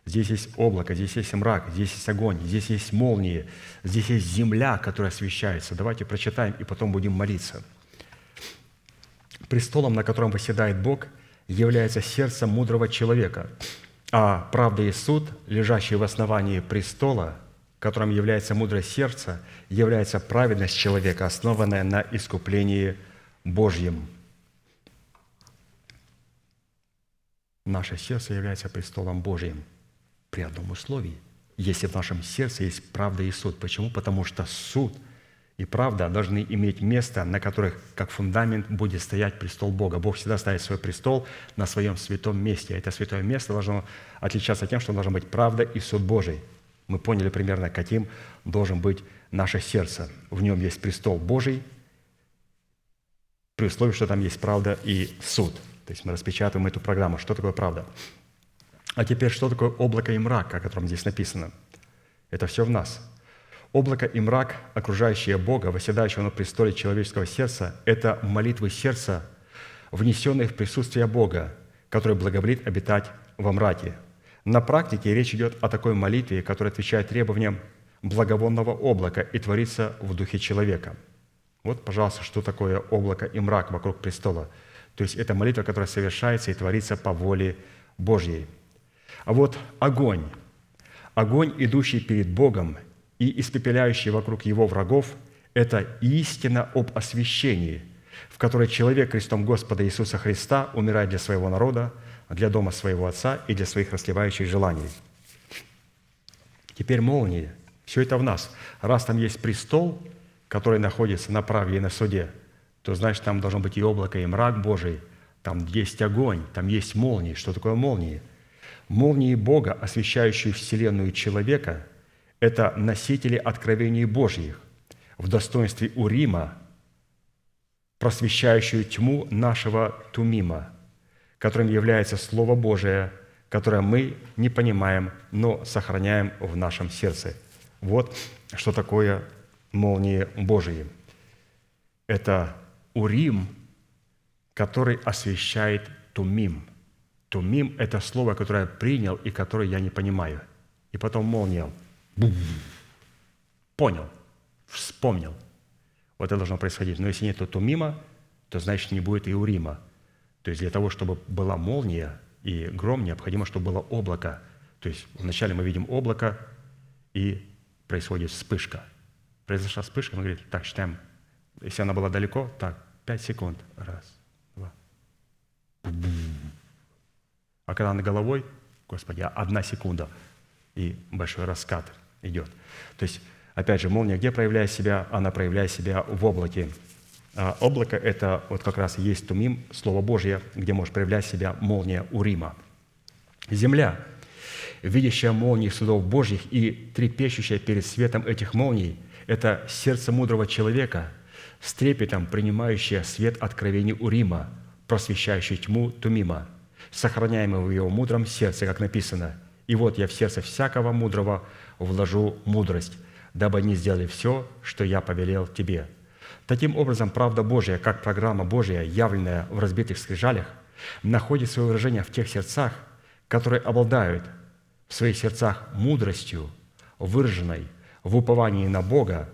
Здесь есть облако, здесь есть мрак, здесь есть огонь, здесь есть молнии, здесь есть земля, которая освещается. Давайте прочитаем и потом будем молиться. Престолом, на котором восседает Бог – является сердце мудрого человека, а правда и суд, лежащий в основании престола, которым является мудрое сердце, является праведность человека, основанная на искуплении Божьем. Наше сердце является престолом Божьим при одном условии. Если в нашем сердце есть правда и суд. Почему? Потому что суд – и правда должны иметь место, на которых как фундамент будет стоять престол Бога. Бог всегда ставит свой престол на своем святом месте. Это святое место должно отличаться тем, что должна быть правда и суд Божий. Мы поняли примерно, каким должен быть наше сердце. В нем есть престол Божий, при условии, что там есть правда и суд. То есть мы распечатываем эту программу. Что такое правда? А теперь, что такое облако и мрак, о котором здесь написано? Это все в нас – Облако и мрак, окружающие Бога, восседающего на престоле человеческого сердца, это молитвы сердца, внесенные в присутствие Бога, который благоволит обитать во мраке. На практике речь идет о такой молитве, которая отвечает требованиям благовонного облака и творится в духе человека. Вот, пожалуйста, что такое облако и мрак вокруг престола. То есть это молитва, которая совершается и творится по воле Божьей. А вот огонь. Огонь, идущий перед Богом, и испепеляющий вокруг его врагов – это истина об освящении, в которой человек крестом Господа Иисуса Христа умирает для своего народа, для дома своего Отца и для своих расливающих желаний. Теперь молнии. Все это в нас. Раз там есть престол, который находится на праве и на суде, то значит, там должно быть и облако, и мрак Божий, там есть огонь, там есть молнии. Что такое молнии? Молнии Бога, освещающие вселенную человека – это носители откровений Божьих в достоинстве Урима, просвещающую тьму нашего Тумима, которым является Слово Божие, которое мы не понимаем, но сохраняем в нашем сердце. Вот что такое молнии Божьи. Это Урим, который освещает Тумим. Тумим – это слово, которое я принял и которое я не понимаю. И потом молния – Понял, вспомнил. Вот это должно происходить. Но если нет тумима, то значит не будет и урима. То есть для того, чтобы была молния и гром, необходимо, чтобы было облако. То есть вначале мы видим облако, и происходит вспышка. Произошла вспышка, мы говорим, так, считаем, если она была далеко, так, пять секунд. Раз, два. А когда она головой, Господи, одна секунда, и большой раскат – идет. То есть, опять же, молния где проявляет себя? Она проявляет себя в облаке. А облако – это вот как раз есть тумим, Слово Божье, где может проявлять себя молния Урима. Земля, видящая молнии судов Божьих и трепещущая перед светом этих молний, Это сердце мудрого человека, с трепетом принимающее свет откровений Урима, просвещающий тьму Тумима, сохраняемый в его мудром сердце, как написано, «И вот я в сердце всякого мудрого вложу мудрость, дабы они сделали все, что я повелел тебе». Таким образом, правда Божья, как программа Божья, явленная в разбитых скрижалях, находит свое выражение в тех сердцах, которые обладают в своих сердцах мудростью, выраженной в уповании на Бога,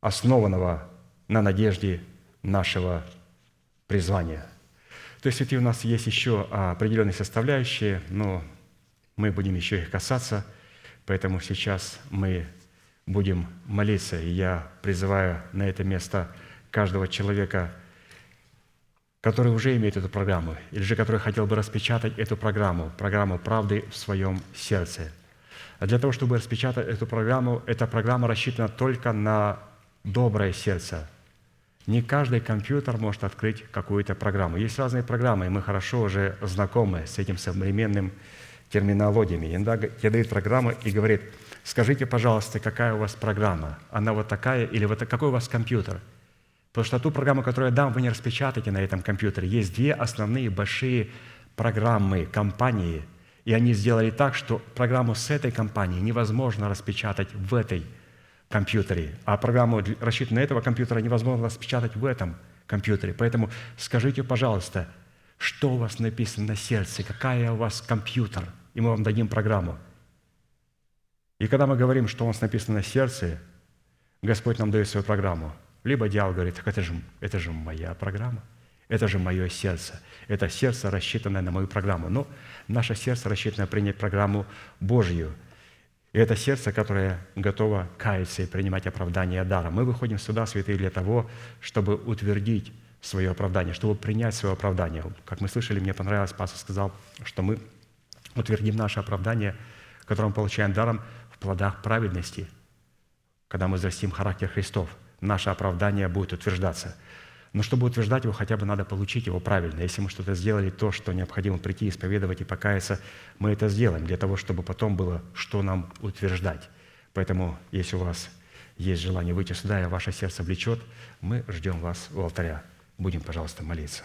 основанного на надежде нашего призвания. То есть эти у нас есть еще определенные составляющие, но мы будем еще их касаться, поэтому сейчас мы будем молиться, и я призываю на это место каждого человека, который уже имеет эту программу, или же который хотел бы распечатать эту программу, программу правды в своем сердце. А для того, чтобы распечатать эту программу, эта программа рассчитана только на доброе сердце. Не каждый компьютер может открыть какую-то программу. Есть разные программы, и мы хорошо уже знакомы с этим современным терминологиями. Иногда тебе дают программу и говорит – Скажите, пожалуйста, какая у вас программа? Она вот такая или вот какой у вас компьютер? Потому что ту программу, которую я дам, вы не распечатаете на этом компьютере. Есть две основные большие программы компании, и они сделали так, что программу с этой компании невозможно распечатать в этой компьютере, а программу, рассчитанную на этого компьютера, невозможно распечатать в этом компьютере. Поэтому скажите, пожалуйста, что у вас написано на сердце, какая у вас компьютер, и мы вам дадим программу – и когда мы говорим, что у нас написано на сердце, Господь нам дает свою программу. Либо дьявол говорит, так это же, это же моя программа, это же мое сердце. Это сердце, рассчитанное на мою программу. Но наше сердце рассчитано принять программу Божью. И это сердце, которое готово каяться и принимать оправдание дара. Мы выходим сюда, святые, для того, чтобы утвердить свое оправдание, чтобы принять свое оправдание. Как мы слышали, мне понравилось, пастор сказал, что мы утвердим наше оправдание, которое мы получаем даром плодах праведности, когда мы взрастим характер Христов, наше оправдание будет утверждаться. Но чтобы утверждать его, хотя бы надо получить его правильно. Если мы что-то сделали, то, что необходимо прийти, исповедовать и покаяться, мы это сделаем для того, чтобы потом было, что нам утверждать. Поэтому, если у вас есть желание выйти сюда, и ваше сердце влечет, мы ждем вас у алтаря. Будем, пожалуйста, молиться.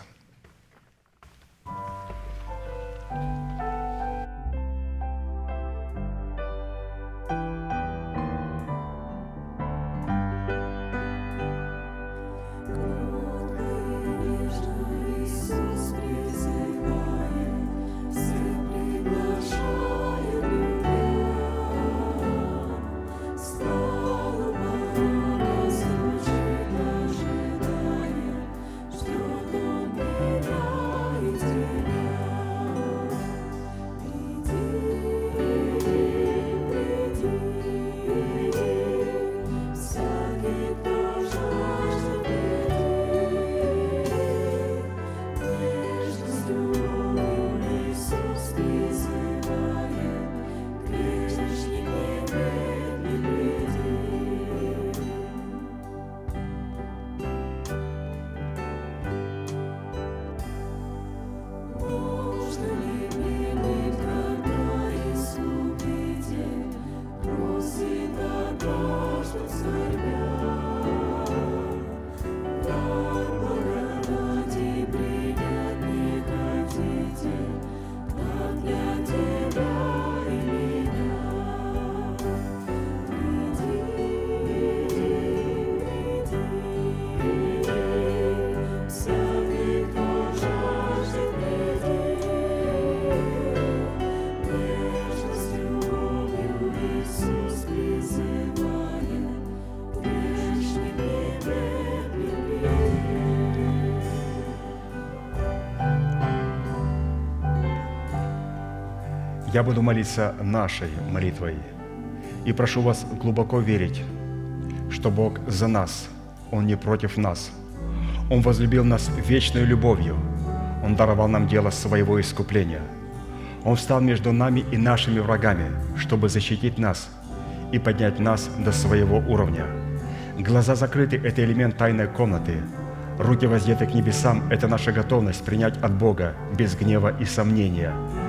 Я буду молиться нашей молитвой. И прошу вас глубоко верить, что Бог за нас, Он не против нас. Он возлюбил нас вечной любовью. Он даровал нам дело своего искупления. Он встал между нами и нашими врагами, чтобы защитить нас и поднять нас до своего уровня. Глаза закрыты – это элемент тайной комнаты. Руки воздеты к небесам – это наша готовность принять от Бога без гнева и сомнения –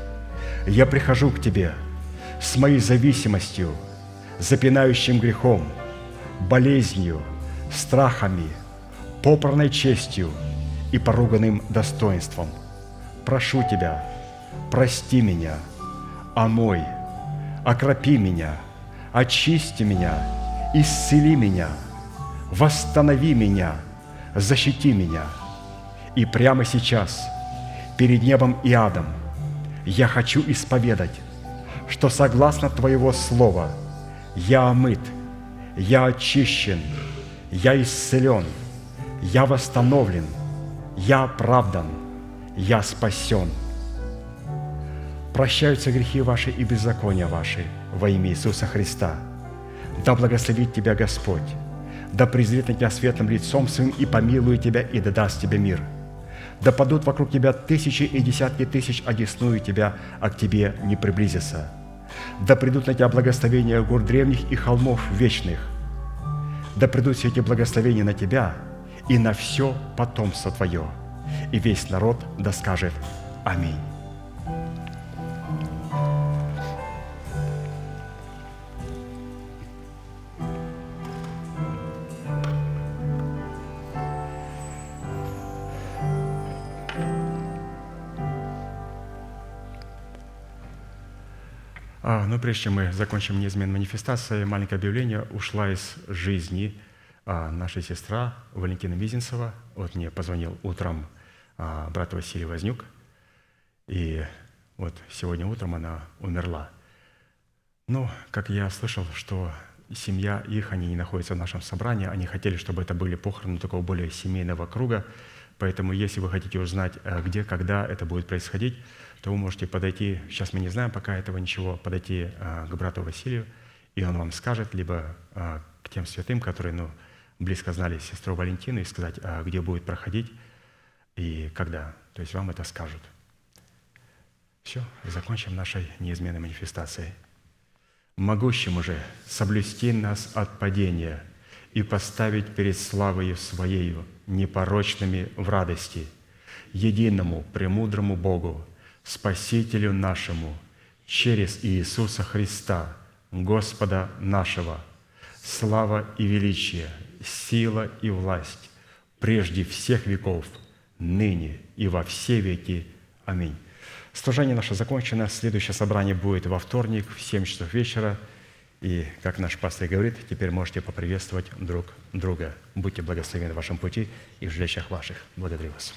Я прихожу к Тебе с моей зависимостью, запинающим грехом, болезнью, страхами, попранной честью и поруганным достоинством. Прошу Тебя, прости меня, омой, окропи меня, очисти меня, исцели меня – восстанови меня, защити меня. И прямо сейчас, перед небом и адом, я хочу исповедать, что согласно Твоего Слова я омыт, я очищен, я исцелен, я восстановлен, я оправдан, я спасен. Прощаются грехи ваши и беззакония ваши во имя Иисуса Христа. Да благословит тебя Господь, да презрит на тебя светлым лицом своим и помилует тебя, и да даст тебе мир. Да падут вокруг тебя тысячи и десятки тысяч, одесную тебя, а к тебе не приблизится. Да придут на тебя благословения гор древних и холмов вечных. Да придут все эти благословения на тебя и на все потомство твое. И весь народ да скажет Аминь. Прежде чем мы закончим неизменную манифестацию, маленькое объявление. Ушла из жизни а, наша сестра Валентина Мизинцева. Вот мне позвонил утром а, брат Василий Вознюк. И вот сегодня утром она умерла. Ну, как я слышал, что семья их, они не находятся в нашем собрании, они хотели, чтобы это были похороны такого более семейного круга, поэтому если вы хотите узнать, а, где, когда это будет происходить, то вы можете подойти, сейчас мы не знаем пока этого ничего, подойти а, к брату Василию, и он вам скажет, либо а, к тем святым, которые ну, близко знали сестру Валентину, и сказать, а, где будет проходить и когда. То есть вам это скажут. Все, закончим нашей неизменной манифестацией. Могущему же соблюсти нас от падения и поставить перед славою Своею непорочными в радости, единому, премудрому Богу, Спасителю нашему, через Иисуса Христа, Господа нашего, слава и величие, сила и власть прежде всех веков, ныне и во все веки. Аминь. Служение наше закончено. Следующее собрание будет во вторник в 7 часов вечера. И, как наш пастор говорит, теперь можете поприветствовать друг друга. Будьте благословены в вашем пути и в жилищах ваших. Благодарю вас.